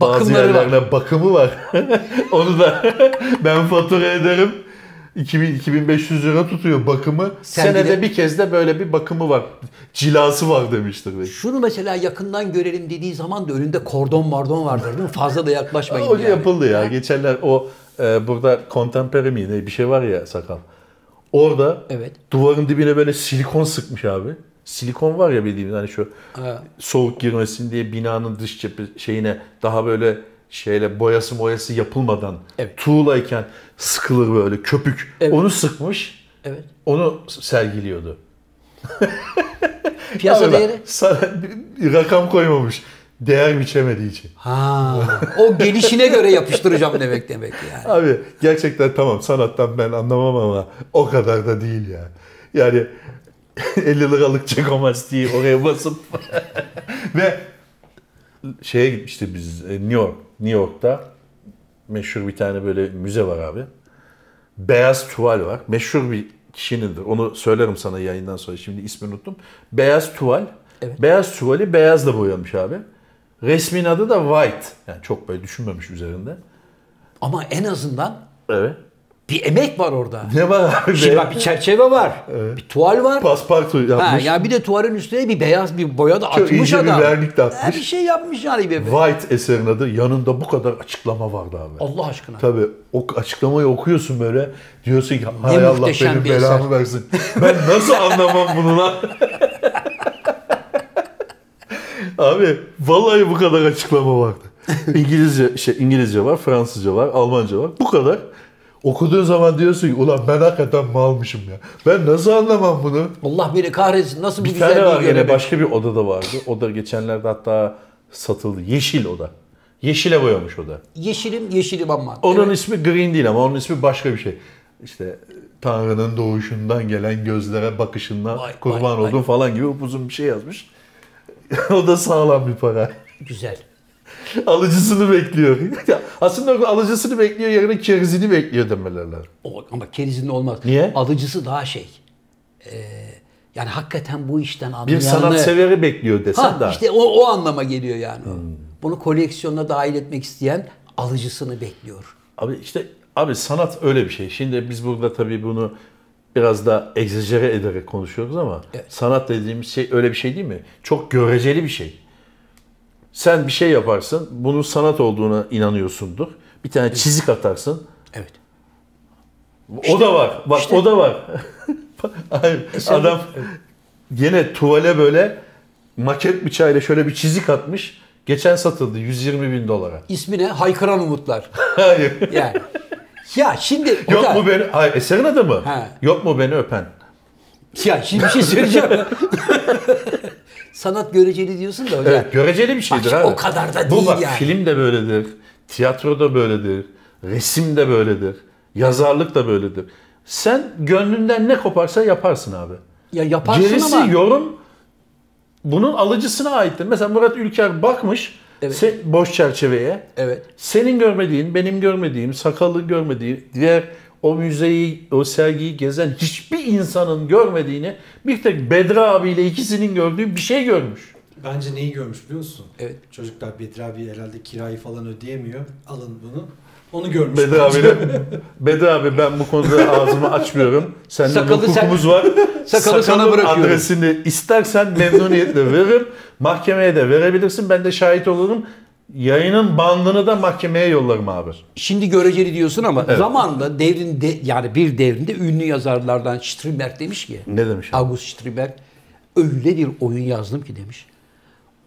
[SPEAKER 2] Bazı
[SPEAKER 1] Bakımları var.
[SPEAKER 2] yerlerine bakımı var. Onu da ben fatura ederim. 2000 2500 lira tutuyor bakımı.
[SPEAKER 1] Sen
[SPEAKER 2] senede
[SPEAKER 1] bir
[SPEAKER 2] kez de böyle bir bakımı var. Cilası var demiştir. Bey.
[SPEAKER 1] Şunu mesela yakından görelim dediği zaman da önünde kordon mardon vardır değil mi? Fazla da yaklaşmayın
[SPEAKER 2] O
[SPEAKER 1] yani.
[SPEAKER 2] yapıldı ya. Geçenler o e, burada contemporary mi ne bir şey var ya sakal. Orada
[SPEAKER 1] Evet.
[SPEAKER 2] duvarın dibine böyle silikon sıkmış abi. Silikon var ya bildiğin hani şu
[SPEAKER 1] Ha.
[SPEAKER 2] soğuk girmesin diye binanın dış cephe şeyine daha böyle şeyle boyası boyası yapılmadan
[SPEAKER 1] Evet.
[SPEAKER 2] tuğlayken sıkılır böyle köpük.
[SPEAKER 1] Evet.
[SPEAKER 2] Onu sıkmış.
[SPEAKER 1] Evet.
[SPEAKER 2] Onu sergiliyordu.
[SPEAKER 1] Piyasa
[SPEAKER 2] Abi
[SPEAKER 1] değeri?
[SPEAKER 2] bir rakam koymamış. Değer biçemediği için.
[SPEAKER 1] Ha. O gelişine göre yapıştıracağım demek demek yani.
[SPEAKER 2] Abi gerçekten tamam sanattan ben anlamam ama o kadar da değil ya. Yani 50 liralık çekomastiği oraya basıp ve şeye gitmişti biz e, New York. New York'ta meşhur bir tane böyle müze var abi. Beyaz tuval var. Meşhur bir kişinindir. Onu söylerim sana yayından sonra. Şimdi ismini unuttum. Beyaz tuval.
[SPEAKER 1] Evet.
[SPEAKER 2] Beyaz tuvali beyazla boyamış abi. Resmin adı da White. Yani çok böyle düşünmemiş üzerinde.
[SPEAKER 1] Ama en azından
[SPEAKER 2] Evet.
[SPEAKER 1] Bir emek var orada.
[SPEAKER 2] Ne var abi?
[SPEAKER 1] Şimdi bak bir çerçeve var. Bir tuval var.
[SPEAKER 2] Paspartu yapmış.
[SPEAKER 1] Ha, ya bir de tuvalin üstüne bir beyaz bir boya da
[SPEAKER 2] Çok
[SPEAKER 1] atmış
[SPEAKER 2] ince bir
[SPEAKER 1] adam.
[SPEAKER 2] vernik de atmış.
[SPEAKER 1] Ha, bir şey yapmış yani bir.
[SPEAKER 2] White eserin adı. Yanında bu kadar açıklama vardı abi.
[SPEAKER 1] Allah aşkına.
[SPEAKER 2] Tabii o açıklamayı okuyorsun böyle. Diyorsun ki
[SPEAKER 1] Ne
[SPEAKER 2] hay Allah
[SPEAKER 1] muhteşem
[SPEAKER 2] benim belamı
[SPEAKER 1] eser."
[SPEAKER 2] versin. Ben nasıl anlamam bunu lan? Abi vallahi bu kadar açıklama vardı. İngilizce şey İngilizce var, Fransızca var, Almanca var. Bu kadar. Okuduğun zaman diyorsun ki ulan ben hakikaten malmışım ya. Ben nasıl anlamam bunu?
[SPEAKER 1] Allah beni kahretsin. Nasıl bu
[SPEAKER 2] Bir tane
[SPEAKER 1] güzelliği
[SPEAKER 2] var yine başka bir odada vardı. O da geçenlerde hatta satıldı. Yeşil oda. Yeşile boyamış oda.
[SPEAKER 1] Yeşilim yeşilim ama.
[SPEAKER 2] Onun
[SPEAKER 1] Evet.
[SPEAKER 2] ismi green değil ama onun ismi başka bir şey. İşte Tanrı'nın doğuşundan gelen gözlere bakışından
[SPEAKER 1] Vay,
[SPEAKER 2] kurban
[SPEAKER 1] vay, vay.
[SPEAKER 2] oldum falan gibi uzun bir şey yazmış. o da sağlam bir para.
[SPEAKER 1] Güzel.
[SPEAKER 2] Alıcısını bekliyor. Aslında alıcısını bekliyor yerine kerizini bekliyor demeler lazım.
[SPEAKER 1] O, ama kerizinde olmaz.
[SPEAKER 2] Niye?
[SPEAKER 1] Alıcısı daha şey. Ee, yani hakikaten bu işten
[SPEAKER 2] Bir
[SPEAKER 1] anlayanı...
[SPEAKER 2] sanatseveri bekliyor desen
[SPEAKER 1] Ha,
[SPEAKER 2] de.
[SPEAKER 1] işte o, o anlama geliyor yani.
[SPEAKER 2] Hmm.
[SPEAKER 1] Bunu koleksiyonuna dahil etmek isteyen alıcısını bekliyor.
[SPEAKER 2] Abi işte abi sanat öyle bir şey. Şimdi biz burada tabii bunu biraz da egzajere ederek konuşuyoruz ama
[SPEAKER 1] Evet.
[SPEAKER 2] sanat dediğimiz şey öyle bir şey değil mi? Çok göreceli bir şey. Sen bir şey yaparsın, bunun sanat olduğuna inanıyorsundur. Bir tane çizik atarsın.
[SPEAKER 1] Evet.
[SPEAKER 2] o da var. Bak o da var. Hayır, adam gene tuvale böyle maket bıçağıyla şöyle bir çizik atmış. Geçen satıldı 120 bin dolara.
[SPEAKER 1] İsmi ne? Haykıran Umutlar.
[SPEAKER 2] Hayır.
[SPEAKER 1] Yani. ya şimdi
[SPEAKER 2] Yok
[SPEAKER 1] hocam-
[SPEAKER 2] mu beni... Hayır eserin adı mı?
[SPEAKER 1] He.
[SPEAKER 2] Yok mu beni öpen?
[SPEAKER 1] Ya şimdi bir şey söyleyeceğim. Sanat göreceli diyorsun da hocam.
[SPEAKER 2] Evet, göreceli bir şeydir
[SPEAKER 1] Bak,
[SPEAKER 2] abi.
[SPEAKER 1] o kadar da
[SPEAKER 2] Bu
[SPEAKER 1] değil
[SPEAKER 2] bak,
[SPEAKER 1] yani.
[SPEAKER 2] film de böyledir, tiyatro da böyledir, resim de böyledir, yazarlık da böyledir. Sen gönlünden ne koparsa yaparsın abi.
[SPEAKER 1] Ya yaparsın
[SPEAKER 2] Gerisi
[SPEAKER 1] ama
[SPEAKER 2] yorum bunun alıcısına aittir. Mesela Murat Ülker bakmış
[SPEAKER 1] Evet.
[SPEAKER 2] se- boş çerçeveye.
[SPEAKER 1] evet.
[SPEAKER 2] Senin görmediğin, benim görmediğim, sakallı görmediği, diğer o müzeyi, o sergiyi gezen hiçbir insanın görmediğini bir tek Bedri abiyle ikisinin gördüğü bir şey görmüş.
[SPEAKER 3] Bence neyi görmüş biliyor musun?
[SPEAKER 1] Evet.
[SPEAKER 3] Çocuklar Bedri abi herhalde kirayı falan ödeyemiyor. Alın bunu. Onu görmüş.
[SPEAKER 2] Bedri abiyle, Bedri abi ben bu konuda ağzımı açmıyorum. Seninle
[SPEAKER 1] Sakalı sen-
[SPEAKER 2] hukukumuz var.
[SPEAKER 1] Sakalı sana
[SPEAKER 2] Sakalın
[SPEAKER 1] bırakıyorum.
[SPEAKER 2] adresini istersen memnuniyetle veririm. Mahkemeye de verebilirsin. Ben de şahit olurum. Yayının bandını da mahkemeye yollarım abi.
[SPEAKER 1] Şimdi göreceli diyorsun ama zamanla devrinde yani bir devrinde ünlü yazarlardan Strindberg demiş ki
[SPEAKER 2] Ne demiş abi?
[SPEAKER 1] August Strindberg öyle bir oyun yazdım ki demiş.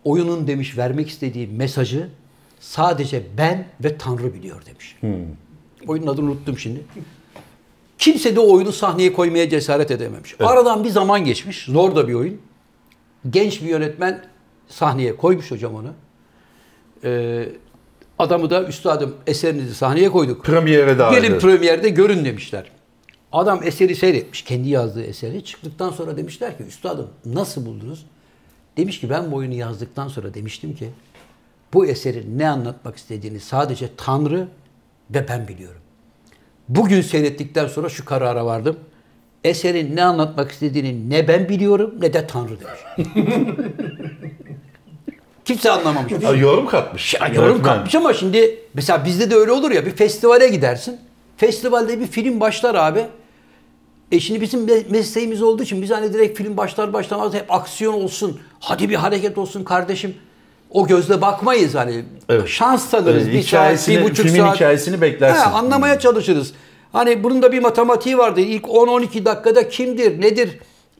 [SPEAKER 1] Oyunun demiş vermek istediği mesajı sadece ben ve Tanrı biliyor demiş. Oyunun adını unuttum şimdi. Kimse de o oyunu sahneye koymaya cesaret edememiş. Aradan bir zaman geçmiş. Zor da bir oyun. Genç bir yönetmen sahneye koymuş hocam onu. Ee, adamı da üstadım eserinizi sahneye koyduk.
[SPEAKER 2] Premiere davet
[SPEAKER 1] Gelin premierde görün demişler. Adam eseri seyretmiş. Kendi yazdığı eseri. Çıktıktan sonra demişler ki üstadım nasıl buldunuz? Demiş ki ben bu oyunu yazdıktan sonra demiştim ki bu eserin ne anlatmak istediğini sadece Tanrı ve ben biliyorum. Bugün seyrettikten sonra şu karara vardım. Eserin ne anlatmak istediğini ne ben biliyorum ne de Tanrı demiş. Kimse anlamamış.
[SPEAKER 2] Ha, yorum katmış.
[SPEAKER 1] Ya, yorum
[SPEAKER 2] Öğretmen.
[SPEAKER 1] katmış ama şimdi mesela bizde de öyle olur ya bir festivale gidersin. Festivalde bir film başlar abi. E şimdi bizim me- mesleğimiz olduğu için biz hani direkt film başlar başlamaz hep aksiyon olsun. Hadi bir hareket olsun kardeşim. O gözle bakmayız hani.
[SPEAKER 2] Evet.
[SPEAKER 1] Şans tanırız.
[SPEAKER 2] Evet,
[SPEAKER 1] bir saat, bir buçuk
[SPEAKER 2] filmin
[SPEAKER 1] saat.
[SPEAKER 2] hikayesini beklersin.
[SPEAKER 1] He, anlamaya çalışırız. Hani bunun da bir matematiği vardır. İlk 10-12 dakikada kimdir, nedir?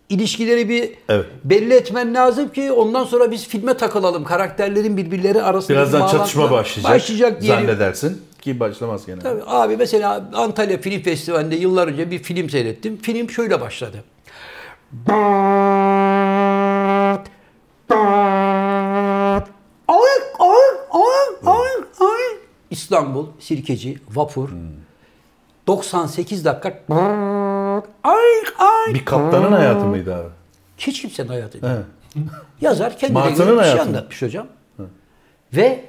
[SPEAKER 1] İlişkileri bir
[SPEAKER 2] Evet.
[SPEAKER 1] belli etmen lazım ki ondan sonra biz filme takılalım. Karakterlerin birbirleri arasında
[SPEAKER 2] Birazdan çatışma başlayacak.
[SPEAKER 1] Başlayacak diyelim.
[SPEAKER 2] Zannedersin ki başlamaz gene.
[SPEAKER 1] Tabii abi mesela Antalya Film Festivali'nde yıllar önce bir film seyrettim. Film şöyle başladı. İstanbul, Sirkeci, vapur. 98 dakika. Ay, ay.
[SPEAKER 2] Bir kaptanın hayatı mıydı abi?
[SPEAKER 1] Hiç kimsenin hayatı değil.
[SPEAKER 2] He.
[SPEAKER 1] Yazar kendine göre bir şey anlatmış hocam. Ve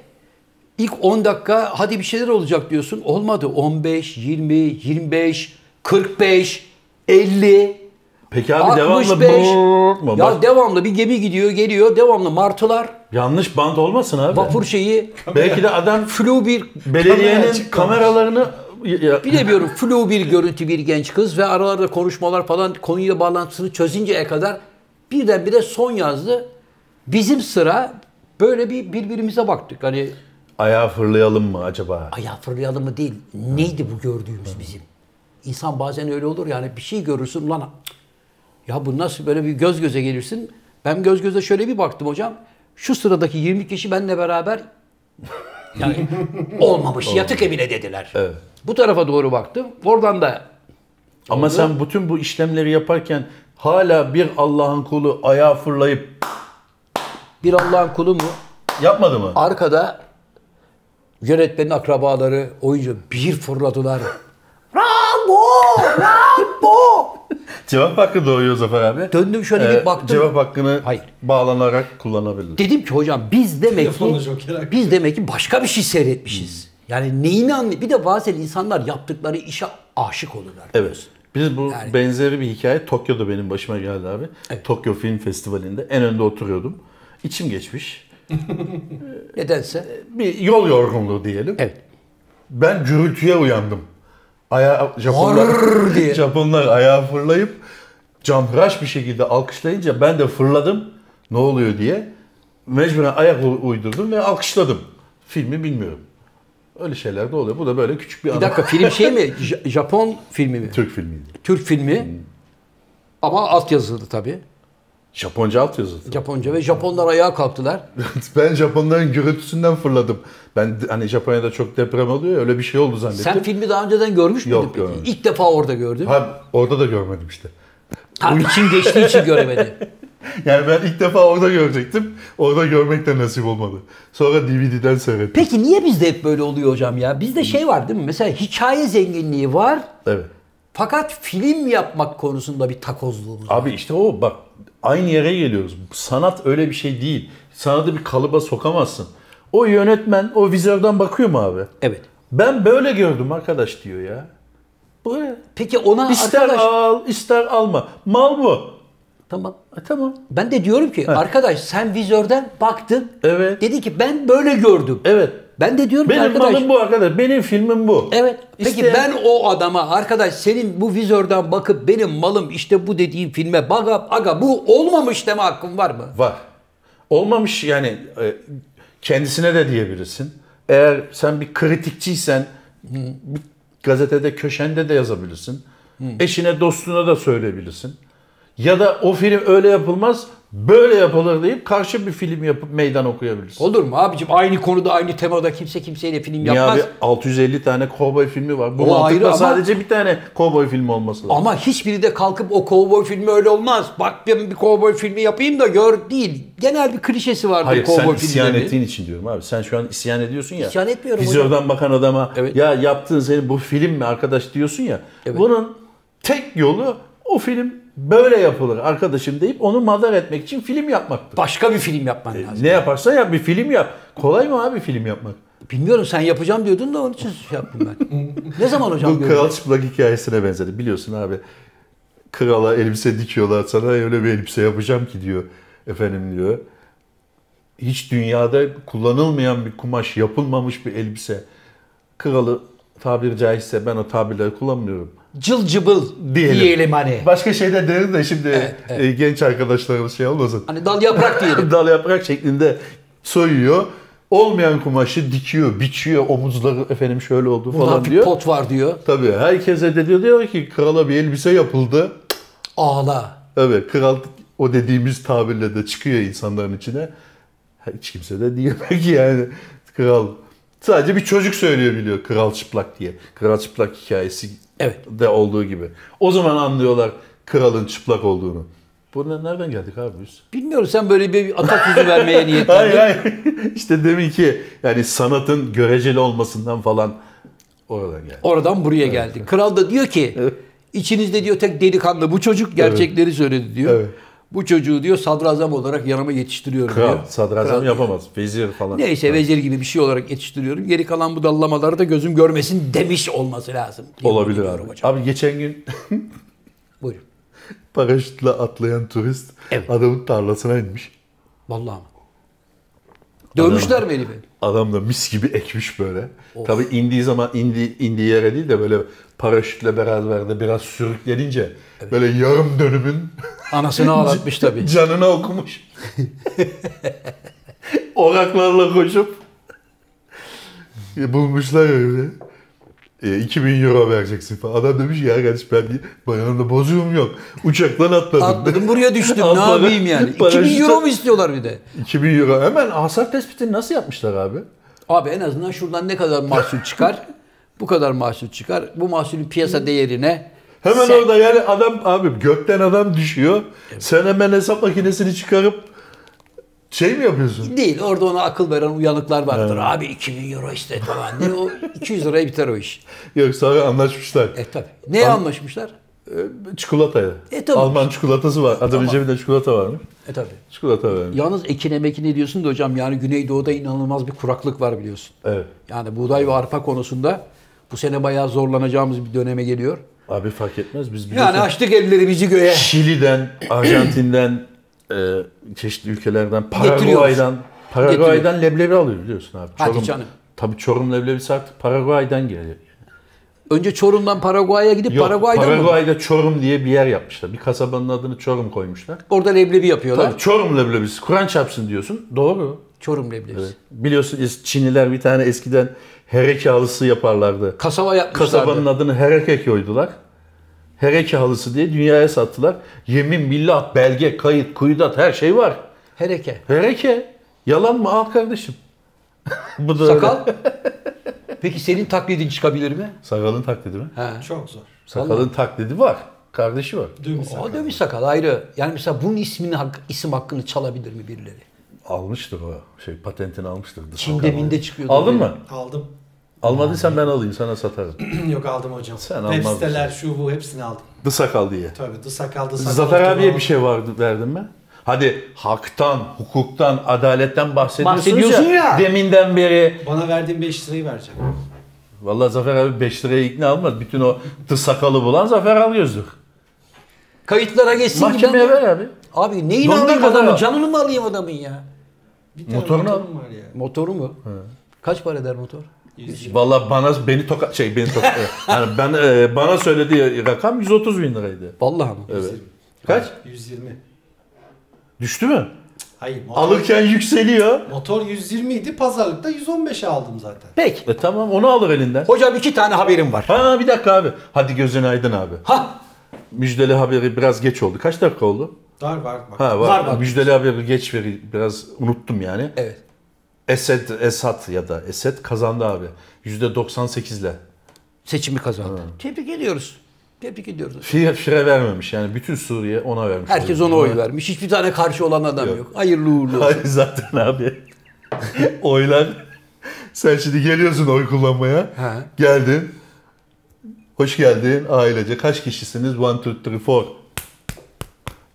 [SPEAKER 1] ilk 10 dakika hadi bir şeyler olacak diyorsun. Olmadı. 15, 20, 25, 45, 50,
[SPEAKER 2] Peki abi devamlı
[SPEAKER 1] 65.
[SPEAKER 2] brrrr mı?
[SPEAKER 1] Ya devamlı bir gemi gidiyor, geliyor. Devamlı martılar,
[SPEAKER 2] yanlış bant olmasın abi.
[SPEAKER 1] vapur şeyi,
[SPEAKER 2] Belki de adam
[SPEAKER 1] flu bir
[SPEAKER 2] belediyenin kameralarını ya,
[SPEAKER 1] bilemiyorum flu bir görüntü bir genç kız ve aralarda konuşmalar falan konuyla bağlantısını çözünceye kadar birdenbire son yazdı. Bizim sıra böyle bir birbirimize baktık. Hani
[SPEAKER 2] ayağa fırlayalım mı acaba?
[SPEAKER 1] ayağı fırlayalım mı değil. Neydi bu gördüğümüz bizim? İnsan bazen öyle olur yani bir şey görürsün lan ya bu nasıl böyle bir göz göze gelirsin. Ben göz göze şöyle bir baktım hocam. Şu sıradaki 20 kişi benimle beraber yani olmamış yatık evine dediler.
[SPEAKER 2] Evet.
[SPEAKER 1] Bu tarafa doğru baktım. Oradan da
[SPEAKER 2] Ama sen bütün bu işlemleri yaparken hala bir Allah'ın kulu ayağa fırlayıp
[SPEAKER 1] bir Allah'ın kulu mu?
[SPEAKER 2] yapmadı mı?
[SPEAKER 1] Arkada yönetmenin akrabaları, oyuncu bir fırladılar. Bravo! Bravo!
[SPEAKER 2] Cevap hakkı doğuyor Zafer abi.
[SPEAKER 1] Döndüm şöyle
[SPEAKER 2] Ee,
[SPEAKER 1] bir baktım.
[SPEAKER 2] Cevap hakkını
[SPEAKER 1] Hayır.
[SPEAKER 2] bağlanarak kullanabilir.
[SPEAKER 1] Dedim ki hocam biz demek ki biz demek ki başka bir şey seyretmişiz. Yani neyini anlay? Bir de bazen insanlar yaptıkları işe aşık olurlar.
[SPEAKER 2] Evet. Biz bu
[SPEAKER 1] Yani-
[SPEAKER 2] benzeri bir hikaye Tokyo'da benim başıma geldi abi. Tokyo Film Festivali'nde en önde oturuyordum. İçim geçmiş.
[SPEAKER 1] Nedense.
[SPEAKER 2] Bir yol yorgunluğu diyelim.
[SPEAKER 1] Evet.
[SPEAKER 2] Ben gürültüye uyandım. Aya Japonlar,
[SPEAKER 1] diye.
[SPEAKER 2] Japonlar ayağa fırlayıp canhıraş bir şekilde alkışlayınca ben de fırladım. Ne oluyor diye. Mecburen ayak uydurdum ve alkışladım. Filmi bilmiyorum. Öyle şeyler de oluyor. Bu da böyle küçük bir,
[SPEAKER 1] Bir dakika film şey mi? J- Japon filmi mi?
[SPEAKER 2] Türk filmiydi.
[SPEAKER 1] Türk filmi. Ama altyazılı tabii.
[SPEAKER 2] Japonca altyazı.
[SPEAKER 1] Japonca ve Japonlar ayağa kalktılar.
[SPEAKER 2] ben Japonların gürültüsünden fırladım. Ben hani Japonya'da çok deprem oluyor ya, öyle bir şey oldu zannettim.
[SPEAKER 1] Sen filmi daha önceden görmüş müydün
[SPEAKER 2] Yok,
[SPEAKER 1] peki?
[SPEAKER 2] görmedim.
[SPEAKER 1] İlk defa orada gördün.
[SPEAKER 2] Ha, orada da görmedim işte.
[SPEAKER 1] Ha, için geçtiği için göremedi.
[SPEAKER 2] Yani ben ilk defa orada görecektim. Orada görmek de nasip olmadı. Sonra DVD'den seyrettim.
[SPEAKER 1] Peki niye bizde hep böyle oluyor hocam ya? Bizde şey var değil mi? Mesela hikaye zenginliği var.
[SPEAKER 2] Evet.
[SPEAKER 1] Fakat film yapmak konusunda bir takozluğumuz var.
[SPEAKER 2] Abi işte o bak aynı yere geliyoruz. Sanat öyle bir şey değil. Sanatı bir kalıba sokamazsın. O yönetmen o vizörden bakıyor mu abi?
[SPEAKER 1] Evet.
[SPEAKER 2] Ben böyle gördüm arkadaş diyor ya. Böyle.
[SPEAKER 1] Peki ona
[SPEAKER 2] İster
[SPEAKER 1] arkadaş...
[SPEAKER 2] al, ister alma. Mal bu.
[SPEAKER 1] Tamam.
[SPEAKER 2] E, tamam.
[SPEAKER 1] Ben de diyorum ki arkadaş sen vizörden baktın.
[SPEAKER 2] Evet.
[SPEAKER 1] Dedi ki ben böyle gördüm.
[SPEAKER 2] Evet.
[SPEAKER 1] Ben de diyorum ki
[SPEAKER 2] Benim
[SPEAKER 1] arkadaş.
[SPEAKER 2] malım bu arkadaş. Benim filmim bu.
[SPEAKER 1] Evet. Peki
[SPEAKER 2] İsteyen-
[SPEAKER 1] ben o adama arkadaş senin bu vizörden bakıp benim malım işte bu dediğim filme baga aga bu olmamış deme hakkım var mı?
[SPEAKER 2] Var. Olmamış yani e, kendisine de diyebilirsin. Eğer sen bir kritikçiysen bir gazetede köşende de yazabilirsin. Eşine dostuna da söyleyebilirsin. Ya da o film öyle yapılmaz böyle yapılır deyip karşı bir film yapıp meydan okuyabilirsin.
[SPEAKER 1] Olur mu abicim? Aynı konuda aynı temada kimse kimseyle film
[SPEAKER 2] Niye
[SPEAKER 1] yapmaz.
[SPEAKER 2] abi 650 tane kovboy filmi var. Bu
[SPEAKER 1] O ayrı
[SPEAKER 2] mantıkla
[SPEAKER 1] ama-
[SPEAKER 2] sadece bir tane kovboy filmi olması lazım.
[SPEAKER 1] Ama hiçbiri de kalkıp o kovboy filmi öyle olmaz. Bak ben bir kovboy filmi yapayım da gör değil. Genel bir klişesi vardır
[SPEAKER 2] Hayır sen
[SPEAKER 1] kovboy
[SPEAKER 2] isyan
[SPEAKER 1] filmlerinin.
[SPEAKER 2] ettiğin için diyorum abi. Sen şu an isyan ediyorsun ya.
[SPEAKER 1] İsyan etmiyorum
[SPEAKER 2] Vizörden bakan adama
[SPEAKER 1] Evet.
[SPEAKER 2] ya yaptığın senin bu film mi arkadaş diyorsun ya. Bunun tek yolu o film böyle yapılır arkadaşım deyip onu madar etmek için film yapmaktır.
[SPEAKER 1] Başka bir film yapman lazım.
[SPEAKER 2] Ne yaparsan yap bir film yap. Kolay mı abi film yapmak?
[SPEAKER 1] Bilmiyorum sen yapacağım diyordun da onun için şey yaptım ben. ne zaman hocam
[SPEAKER 2] Bu kral çıplak hikayesine benzedi. Biliyorsun abi. Krala elbise dikiyorlar sana öyle bir elbise yapacağım ki diyor. Efendim diyor. Hiç dünyada kullanılmayan bir kumaş, yapılmamış bir elbise. Kralı tabiri caizse ben o tabirleri kullanmıyorum.
[SPEAKER 1] Cıl cıbıl
[SPEAKER 2] Diyelim.
[SPEAKER 1] diyelim, hani.
[SPEAKER 2] Başka şeyler deriz de şimdi e, genç arkadaşlarımız şey olmasın.
[SPEAKER 1] Hani dal yaprak diyelim.
[SPEAKER 2] Dal yaprak şeklinde soyuyor. Olmayan kumaşı dikiyor, biçiyor, omuzları efendim şöyle oldu
[SPEAKER 1] Burada
[SPEAKER 2] falan
[SPEAKER 1] bir
[SPEAKER 2] diyor.
[SPEAKER 1] pot var diyor.
[SPEAKER 2] Tabii herkese de diyor, diyor ki krala bir elbise yapıldı.
[SPEAKER 1] Ağla.
[SPEAKER 2] Evet kral o dediğimiz tabirle de çıkıyor insanların içine. Hiç kimse de diyemez ki yani kral. Sadece bir çocuk söyleyebiliyor kral çıplak diye. Kral çıplak hikayesi
[SPEAKER 1] Evet.
[SPEAKER 2] de olduğu gibi. O zaman anlıyorlar kralın çıplak olduğunu. Buna nereden geldik abi biz?
[SPEAKER 1] Bilmiyorum sen böyle bir atasözü vermeye niyetlendin.
[SPEAKER 2] Hayır hayır. işte demin ki yani sanatın göreceli olmasından falan oradan geldi.
[SPEAKER 1] Oradan buraya geldi. Kral da diyor ki içinizde diyor tek delikanlı bu çocuk gerçekleri söyledi diyor.
[SPEAKER 2] Evet.
[SPEAKER 1] Bu çocuğu diyor sadrazam olarak yanıma yetiştiriyorum
[SPEAKER 2] Kral,
[SPEAKER 1] diyor.
[SPEAKER 2] sadrazam
[SPEAKER 1] Kral-
[SPEAKER 2] yapamaz. Vezir falan.
[SPEAKER 1] Neyse vezir gibi bir şey olarak yetiştiriyorum. Geri kalan bu dallamaları da gözüm görmesin demiş olması lazım.
[SPEAKER 2] Olabilir abi.
[SPEAKER 1] Hocam.
[SPEAKER 2] Abi geçen gün
[SPEAKER 1] Buyurun.
[SPEAKER 2] paraşütle atlayan turist
[SPEAKER 1] Evet.
[SPEAKER 2] adamın tarlasına inmiş.
[SPEAKER 1] Vallahi mı? Dövmüşler mi Elif'i?
[SPEAKER 2] Adam da mis gibi ekmiş böyle. Tabii indiği zaman indi, indiği yere değil de böyle paraşütle beraber de biraz sürüklenince böyle yarım dönümün
[SPEAKER 1] Anasını ağlatmış tabii.
[SPEAKER 2] canına okumuş. Oraklarla koşup e, bulmuşlar öyle. E, 2000 euro vereceksin falan. Adam demiş ya kardeş ben bayanımda bozuğum yok. Uçaktan atladım.
[SPEAKER 1] Atladım buraya düştüm ne yapayım yani. 2000
[SPEAKER 2] paraşütle-
[SPEAKER 1] euro mu istiyorlar bir de?
[SPEAKER 2] 2000 euro. Hemen hasar tespitini nasıl yapmışlar abi?
[SPEAKER 1] Abi en azından şuradan ne kadar mahsul çıkar? bu kadar mahsul çıkar. Bu mahsulün piyasa değerine
[SPEAKER 2] Hemen
[SPEAKER 1] sen-
[SPEAKER 2] orada yani adam abi gökten adam düşüyor. Sen hemen hesap makinesini çıkarıp şey mi yapıyorsun?
[SPEAKER 1] Değil. Orada ona akıl veren uyanıklar vardır. Abi 2000 euro iste falan. Ne o 200 liraya biter o iş.
[SPEAKER 2] Yok sonra anlaşmışlar.
[SPEAKER 1] E tabi. Neye anlaşmışlar?
[SPEAKER 2] Ee, Çikolataya.
[SPEAKER 1] E, tabii.
[SPEAKER 2] Alman çikolatası var. Adamın cebinde çikolata varmış.
[SPEAKER 1] E tabi.
[SPEAKER 2] Çikolata vermiş.
[SPEAKER 1] Yalnız ekine mekine diyorsun da hocam yani Güneydoğu'da inanılmaz bir kuraklık var biliyorsun.
[SPEAKER 2] Evet.
[SPEAKER 1] Yani buğday ve arpa konusunda bu sene bayağı zorlanacağımız bir döneme geliyor.
[SPEAKER 2] Abi fark etmez. Biz biliyorsun.
[SPEAKER 1] Yani açtık ellerimizi göğe.
[SPEAKER 2] Şili'den, Arjantin'den, e, çeşitli ülkelerden. Paraguay'dan, Paraguay'dan leblebi alıyor biliyorsun abi.
[SPEAKER 1] Hadi canım.
[SPEAKER 2] Tabii Çorum leblebisi artık Paraguay'dan geliyor.
[SPEAKER 1] Önce Çorum'dan Paraguay'a gidip
[SPEAKER 2] Yok,
[SPEAKER 1] Paraguay'dan mı?
[SPEAKER 2] Paraguay'da Çorum diye bir yer yapmışlar. Bir kasabanın adını Çorum koymuşlar.
[SPEAKER 1] Orada leblebi yapıyorlar.
[SPEAKER 2] Tabii Çorum leblebisi. Kur'an çarpsın diyorsun. Doğru.
[SPEAKER 1] Çorum leblebisi.
[SPEAKER 2] Biliyorsun Çinliler bir tane eskiden hereke halısı yaparlardı.
[SPEAKER 1] Kasaba yapmışlardı.
[SPEAKER 2] Kasabanın adını hereke koydular. Hereke halısı diye dünyaya sattılar. Yemin, billah, belge, kayıt, kuyudat her şey var.
[SPEAKER 1] Hereke.
[SPEAKER 2] Hereke. Yalan mı? Al kardeşim. Bu da.
[SPEAKER 1] Sakal. Peki senin taklidin çıkabilir mi?
[SPEAKER 2] Sakalın taklidi mi?
[SPEAKER 1] He.
[SPEAKER 3] Çok zor.
[SPEAKER 2] Sakalın taklidi var. Kardeşi var.
[SPEAKER 3] Dövüş
[SPEAKER 1] O
[SPEAKER 3] sakal.
[SPEAKER 1] dövüş sakal ayrı. Yani mesela bunun ismini hak- isim hakkını çalabilir mi birileri?
[SPEAKER 2] Almıştır o. Şey patentini almıştır.
[SPEAKER 1] Çin'de minde çıkıyordu.
[SPEAKER 2] Aldın mı?
[SPEAKER 3] Aldım.
[SPEAKER 2] Almadıysan ben alayım sana satarım.
[SPEAKER 3] Yok aldım hocam.
[SPEAKER 2] Sen
[SPEAKER 3] Web
[SPEAKER 2] almaz
[SPEAKER 3] siteler şu bu hepsini aldım.
[SPEAKER 2] The sakal diye.
[SPEAKER 3] Tabii The Sakal, The Sakal.
[SPEAKER 2] Zafer abiye bir şey vardı verdim mi? Hadi haktan, hukuktan, adaletten bahsediyorsunuz
[SPEAKER 1] Bahsediyorsun
[SPEAKER 2] ya,
[SPEAKER 1] ya.
[SPEAKER 2] Deminden beri.
[SPEAKER 3] Bana verdiğin 5 lirayı vereceğim.
[SPEAKER 2] Vallahi Zafer abi 5 liraya ikna almadı. Bütün o the sakalı bulan Zafer Algöz'dür.
[SPEAKER 1] Kayıtlara geçsin.
[SPEAKER 2] Mahkemeye ver abi.
[SPEAKER 1] Abi neyini
[SPEAKER 2] Dondur
[SPEAKER 1] alayım adamın? Canını mı alayım adamın ya?
[SPEAKER 3] Bir tane
[SPEAKER 2] Motorunu al.
[SPEAKER 3] motorum var ya.
[SPEAKER 1] Motoru mu? Kaç para eder motor?
[SPEAKER 3] 120.
[SPEAKER 2] Vallahi bana beni toka şey beni toka yani ben e, bana söylediği rakam 130 bin liraydı.
[SPEAKER 1] Vallahi mı?
[SPEAKER 2] Evet. Kaç?
[SPEAKER 3] 120.
[SPEAKER 2] Düştü mü?
[SPEAKER 3] Hayır. Motor,
[SPEAKER 2] Alırken yükseliyor.
[SPEAKER 3] motor 120 idi. Pazarlıkta 115'e aldım zaten.
[SPEAKER 1] Peki.
[SPEAKER 2] E tamam onu alır elinden.
[SPEAKER 1] Hocam iki tane haberim var.
[SPEAKER 2] Ha bir dakika abi. Hadi gözün aydın abi.
[SPEAKER 1] Ha
[SPEAKER 2] Müjdeli haberi biraz geç oldu. Kaç dakika oldu?
[SPEAKER 3] Dar var bak.
[SPEAKER 2] Ha var.
[SPEAKER 1] Var, var.
[SPEAKER 2] Müjdeli haberi geç veri biraz unuttum yani.
[SPEAKER 1] evet.
[SPEAKER 2] Esed, Esat ya da Esed kazandı abi. %98 ile.
[SPEAKER 1] Seçimi kazandı. Tebrik ediyoruz. Tebrik ediyoruz.
[SPEAKER 2] Fire, fire vermemiş yani bütün Suriye ona vermiş.
[SPEAKER 1] Herkes ona oy vermiş. Hiçbir tane karşı olan adam yok.
[SPEAKER 2] Yok.
[SPEAKER 1] Hayırlı uğurlu olsun.
[SPEAKER 2] Hayır zaten abi. Oylar. Sen şimdi geliyorsun oy kullanmaya.
[SPEAKER 1] He.
[SPEAKER 2] Geldin. Hoş geldin ailece. Kaç kişisiniz? One, two, three, four.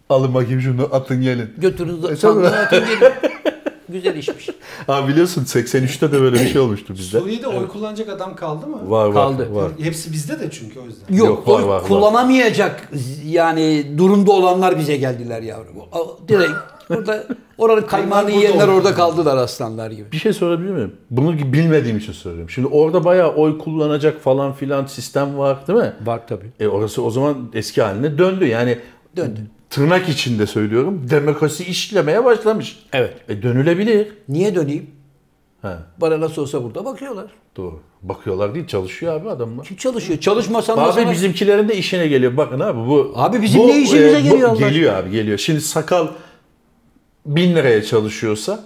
[SPEAKER 2] Alın bakayım şunu atın gelin.
[SPEAKER 1] Götürünüzü
[SPEAKER 2] E,
[SPEAKER 1] sandığa
[SPEAKER 2] tabii.
[SPEAKER 1] atın gelin. Güzel işmiş.
[SPEAKER 2] Abi biliyorsun 83'te de böyle bir şey olmuştu bizde.
[SPEAKER 3] Suriye'de oy kullanacak adam kaldı mı?
[SPEAKER 2] Var var
[SPEAKER 1] Kaldı.
[SPEAKER 2] var.
[SPEAKER 3] Hepsi bizde de çünkü o yüzden.
[SPEAKER 1] Yok,
[SPEAKER 2] Yok, var,
[SPEAKER 1] oy
[SPEAKER 2] var, var.
[SPEAKER 1] kullanamayacak yani durumda olanlar bize geldiler yavrum. Direkt burada oranın kaymağını yiyenler orada kaldılar aslanlar gibi.
[SPEAKER 2] Bir şey sorabilir miyim? Bunu bilmediğim için soruyorum. Şimdi orada bayağı oy kullanacak falan filan sistem var değil mi?
[SPEAKER 1] Var tabii.
[SPEAKER 2] E orası o zaman eski haline döndü. Yani
[SPEAKER 1] Döndü.
[SPEAKER 2] Tırnak içinde söylüyorum. Demokrasi işlemeye başlamış.
[SPEAKER 1] Evet.
[SPEAKER 2] E dönülebilir.
[SPEAKER 1] Niye döneyim?
[SPEAKER 2] He,
[SPEAKER 1] Bana nasıl olsa burada bakıyorlar.
[SPEAKER 2] doğru. Bakıyorlar değil çalışıyor abi adamlar.
[SPEAKER 1] Kim çalışıyor? Çalışmasan da
[SPEAKER 2] Abi
[SPEAKER 1] sana...
[SPEAKER 2] bizimkilerin de işine geliyor. Bakın abi bu...
[SPEAKER 1] Abi bizim
[SPEAKER 2] bu,
[SPEAKER 1] ne işimize
[SPEAKER 2] bu-
[SPEAKER 1] geliyor Allah
[SPEAKER 2] Geliyor abi geliyor. Şimdi sakal bin liraya çalışıyorsa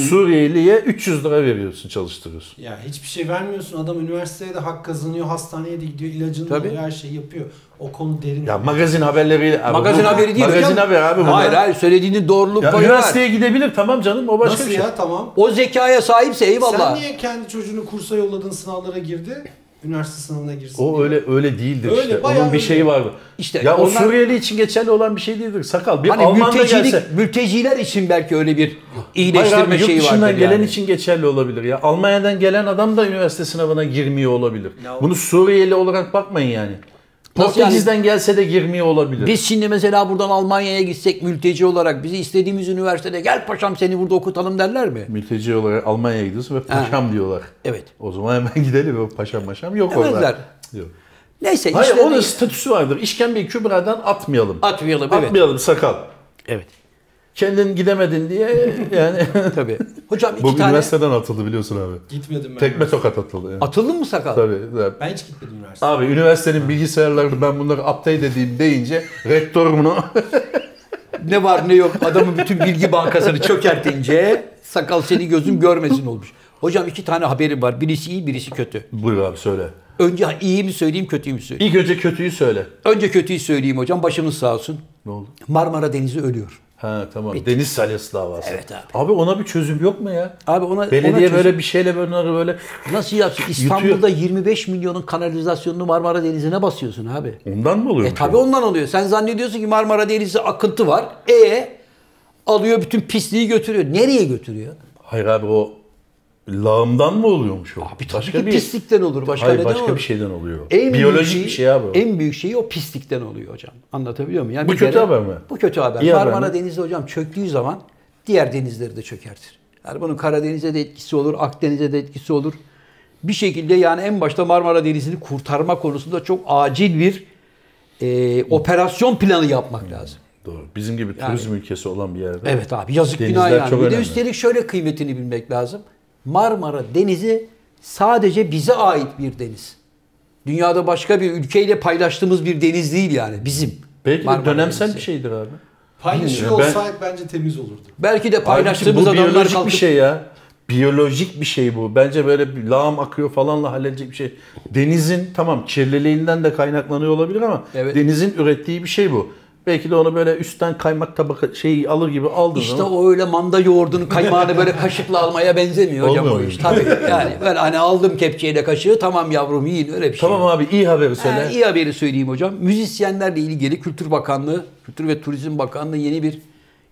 [SPEAKER 2] Suriyeli'ye 300 lira veriyorsun çalıştırıyorsun.
[SPEAKER 3] Ya hiçbir şey vermiyorsun. Adam üniversitede hak kazanıyor, hastaneye de gidiyor, ilacını
[SPEAKER 1] Tabii.
[SPEAKER 3] alıyor, her şeyi yapıyor. O konu derin.
[SPEAKER 2] Ya magazin haberleriyle... abi
[SPEAKER 1] Magazin
[SPEAKER 2] bu-
[SPEAKER 1] haberi değil
[SPEAKER 2] Magazin
[SPEAKER 1] hocam.
[SPEAKER 2] haberi abi.
[SPEAKER 1] Hayır hayır söylediğinin doğruluk
[SPEAKER 2] Ya
[SPEAKER 1] payı var.
[SPEAKER 2] üniversiteye gidebilir tamam canım o başka
[SPEAKER 3] Nasıl
[SPEAKER 2] bir şey.
[SPEAKER 3] ya tamam.
[SPEAKER 1] O zekaya sahipse eyvallah.
[SPEAKER 3] Sen niye kendi çocuğunu kursa yolladın sınavlara girdi? Üniversite sınavına girsin.
[SPEAKER 2] O
[SPEAKER 3] diye.
[SPEAKER 2] öyle öyle değildir
[SPEAKER 3] Öyle,
[SPEAKER 2] işte. Onun bir
[SPEAKER 3] öyle.
[SPEAKER 2] şeyi var.
[SPEAKER 1] İşte
[SPEAKER 2] ya o
[SPEAKER 1] onlar-
[SPEAKER 2] Suriyeli için geçerli olan bir şey değildir. Sakal bir
[SPEAKER 1] Hani
[SPEAKER 2] Alman da
[SPEAKER 1] mültecilik,
[SPEAKER 2] gelse.
[SPEAKER 1] mülteciler için belki öyle bir
[SPEAKER 2] Hayır
[SPEAKER 1] iyileştirme
[SPEAKER 2] abi, yurt
[SPEAKER 1] şeyi vardır
[SPEAKER 2] gelen
[SPEAKER 1] yani.
[SPEAKER 2] için geçerli olabilir ya. Almanya'dan gelen adam da üniversite sınavına girmiyor olabilir.
[SPEAKER 3] Ya o-
[SPEAKER 2] Bunu Suriyeli olarak bakmayın yani. Portekiz'den gelse de girmiyor olabilir.
[SPEAKER 1] Biz şimdi mesela buradan Almanya'ya gitsek mülteci olarak bizi istediğimiz üniversitede gel paşam seni burada okutalım derler mi?
[SPEAKER 2] Mülteci olarak Almanya'ya gidiyorsun ve paşam diyorlar.
[SPEAKER 1] Evet.
[SPEAKER 2] O zaman hemen gidelim o paşam maşam yok
[SPEAKER 1] Demezler.
[SPEAKER 2] orada.
[SPEAKER 1] Neyse
[SPEAKER 2] Hayır
[SPEAKER 1] işte
[SPEAKER 2] onun
[SPEAKER 1] değil.
[SPEAKER 2] statüsü vardır. İşkembeyi kübradan atmayalım.
[SPEAKER 1] atmayalım evet.
[SPEAKER 2] Atmayalım sakal.
[SPEAKER 1] Evet.
[SPEAKER 2] Kendin gidemedin diye yani.
[SPEAKER 1] Tabii. Hocam iki
[SPEAKER 2] Bu
[SPEAKER 1] tane
[SPEAKER 2] üniversiteden atıldı biliyorsun abi.
[SPEAKER 3] Gitmedim ben.
[SPEAKER 2] Tekme
[SPEAKER 3] üniversiteye.
[SPEAKER 2] tokat atıldı. Yani.
[SPEAKER 1] atıldın mı sakal?
[SPEAKER 2] Tabii. tabii.
[SPEAKER 3] Ben hiç gitmedim üniversiteye.
[SPEAKER 2] Abi üniversitenin bilgisayarlarını ben bunları update edeyim deyince rektör bunu
[SPEAKER 1] Ne var ne yok adamın bütün bilgi bankasını çökertince sakal seni gözüm görmesin olmuş. Hocam iki tane haberim var. Birisi iyi birisi kötü.
[SPEAKER 2] Buyur abi söyle.
[SPEAKER 1] Önce iyi mi söyleyeyim kötüyü mü söyleyeyim?
[SPEAKER 2] İlk önce kötüyü söyle.
[SPEAKER 1] Önce kötüyü söyleyeyim hocam. Başımız sağ olsun.
[SPEAKER 2] Ne oldu?
[SPEAKER 1] Marmara Denizi ölüyor.
[SPEAKER 2] Ha tamam. Deniz salyası davası.
[SPEAKER 1] Evet abi.
[SPEAKER 2] Abi ona bir çözüm yok mu ya?
[SPEAKER 1] Abi ona
[SPEAKER 2] Belediye
[SPEAKER 1] ona çözüm-
[SPEAKER 2] böyle bir şeyle bunları böyle
[SPEAKER 1] nasıl yapsın? İstanbul'da 25 milyonun kanalizasyonunu Marmara Denizi'ne basıyorsun abi.
[SPEAKER 2] ondan mı oluyor?
[SPEAKER 1] E tabi ondan oluyor. Sen zannediyorsun ki Marmara Denizi akıntı var. E alıyor bütün pisliği götürüyor. Nereye götürüyor?
[SPEAKER 2] Hayır abi o lağımdan mı oluyormuş o?
[SPEAKER 1] Abi tabii ki pislikten olur. Başka
[SPEAKER 2] Hayır
[SPEAKER 1] neden
[SPEAKER 2] başka
[SPEAKER 1] olur?
[SPEAKER 2] bir şeyden oluyor.
[SPEAKER 1] En
[SPEAKER 2] Biyolojik
[SPEAKER 1] büyük
[SPEAKER 2] bir şey abi. o.
[SPEAKER 1] En büyük şeyi o pislikten oluyor hocam. Anlatabiliyor muyum? Yani
[SPEAKER 2] Bu
[SPEAKER 1] bir
[SPEAKER 2] kötü haber mi?
[SPEAKER 1] Bu kötü haber.
[SPEAKER 2] İyi
[SPEAKER 1] Marmara? Denizi hocam çöktüğü zaman diğer denizleri de çökertir. Yani bunun Karadeniz'e de etkisi olur, Akdeniz'e de etkisi olur. Bir şekilde yani en başta Marmara Denizi'ni kurtarma konusunda çok acil bir e, operasyon planı yapmak lazım.
[SPEAKER 2] Doğru. Bizim gibi
[SPEAKER 1] Yani-
[SPEAKER 2] turizm ülkesi olan bir yerde.
[SPEAKER 1] Evet abi yazık günah yani.
[SPEAKER 2] çok
[SPEAKER 1] Bir de üstelik şöyle kıymetini bilmek lazım. Marmara Denizi sadece bize ait bir deniz. Dünyada başka bir ülkeyle paylaştığımız bir deniz değil yani bizim.
[SPEAKER 2] Belki de
[SPEAKER 1] Marmara
[SPEAKER 2] dönemsel
[SPEAKER 1] Denizi.
[SPEAKER 2] bir şeydir abi.
[SPEAKER 3] Paylaşıyor
[SPEAKER 2] Ben-
[SPEAKER 3] olsaydık bence temiz olurdu.
[SPEAKER 1] Belki de paylaştığımız
[SPEAKER 2] bu
[SPEAKER 1] adamlar
[SPEAKER 2] biyolojik
[SPEAKER 1] kalkıp
[SPEAKER 2] bir şey ya. Biyolojik bir şey bu. Bence böyle bir lağım akıyor falanla halledecek bir şey. Denizin tamam kirliliğinden de kaynaklanıyor olabilir ama
[SPEAKER 1] Evet.
[SPEAKER 2] denizin ürettiği bir şey bu. Belki de onu böyle üstten kaymak tabaka şeyi alır gibi aldın
[SPEAKER 1] İşte o öyle manda yoğurdunun kaymağını böyle kaşıkla almaya benzemiyor hocam
[SPEAKER 2] Olmuyor
[SPEAKER 1] o iş. Tabii yani böyle hani aldım kepçeyle kaşığı tamam yavrum yiyin öyle bir şey.
[SPEAKER 2] Tamam abi iyi haberi söyle.
[SPEAKER 1] İyi haberi söyleyeyim hocam. Müzisyenlerle ilgili Kültür Bakanlığı, Kültür ve Turizm Bakanlığı yeni bir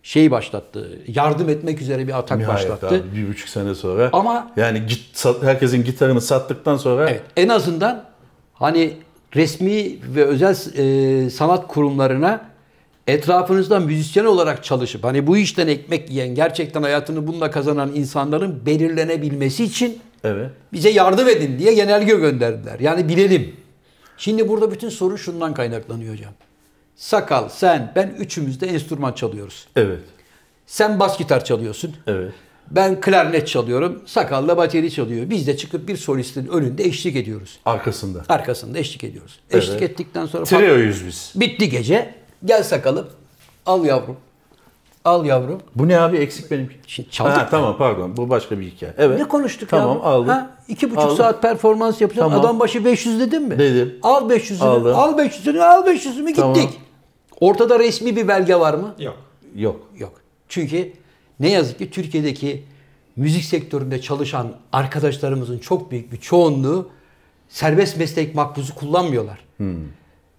[SPEAKER 1] şey başlattı. Yardım etmek üzere bir atak
[SPEAKER 2] Nihayet
[SPEAKER 1] başlattı.
[SPEAKER 2] abi bir buçuk sene sonra.
[SPEAKER 1] Ama-
[SPEAKER 2] yani git, herkesin gitarını sattıktan sonra
[SPEAKER 1] Evet, en azından hani resmi ve özel e, sanat kurumlarına etrafınızda müzisyen olarak çalışıp hani bu işten ekmek yiyen, gerçekten hayatını bununla kazanan insanların belirlenebilmesi için
[SPEAKER 2] evet.
[SPEAKER 1] bize yardım edin diye genelge gönderdiler. Yani bilelim. Şimdi burada bütün sorun şundan kaynaklanıyor hocam. Sakal, sen, ben üçümüz de enstrüman çalıyoruz.
[SPEAKER 2] Evet.
[SPEAKER 1] Sen bas gitar çalıyorsun.
[SPEAKER 2] Evet.
[SPEAKER 1] Ben klarnet çalıyorum. Sakal da bateri çalıyor. Biz de çıkıp bir solistin önünde eşlik ediyoruz.
[SPEAKER 2] Arkasında.
[SPEAKER 1] Arkasında eşlik ediyoruz.
[SPEAKER 2] Evet.
[SPEAKER 1] Eşlik ettikten sonra
[SPEAKER 2] Trio'yuz biz.
[SPEAKER 1] bitti gece. Gel sakalım. Al yavrum. Al yavrum.
[SPEAKER 2] Bu ne abi eksik benimki.
[SPEAKER 1] Şimdi çaldık.
[SPEAKER 2] Ha, tamam pardon bu başka bir hikaye. Evet.
[SPEAKER 1] Ne konuştuk
[SPEAKER 2] tamam,
[SPEAKER 1] ya?
[SPEAKER 2] aldım.
[SPEAKER 1] Ha, iki buçuk
[SPEAKER 2] Aldım.
[SPEAKER 1] saat performans yapacağım.
[SPEAKER 2] Tamam.
[SPEAKER 1] Adam başı 500 dedim mi?
[SPEAKER 2] Dedim.
[SPEAKER 1] Al 500'ünü.
[SPEAKER 2] Aldım.
[SPEAKER 1] Al 500'ünü. Al 500'ünü gittik.
[SPEAKER 2] Tamam.
[SPEAKER 1] Ortada resmi bir belge var mı?
[SPEAKER 3] Yok.
[SPEAKER 2] Yok.
[SPEAKER 1] Yok. Çünkü ne yazık ki Türkiye'deki müzik sektöründe çalışan arkadaşlarımızın çok büyük bir çoğunluğu serbest meslek makbuzu kullanmıyorlar.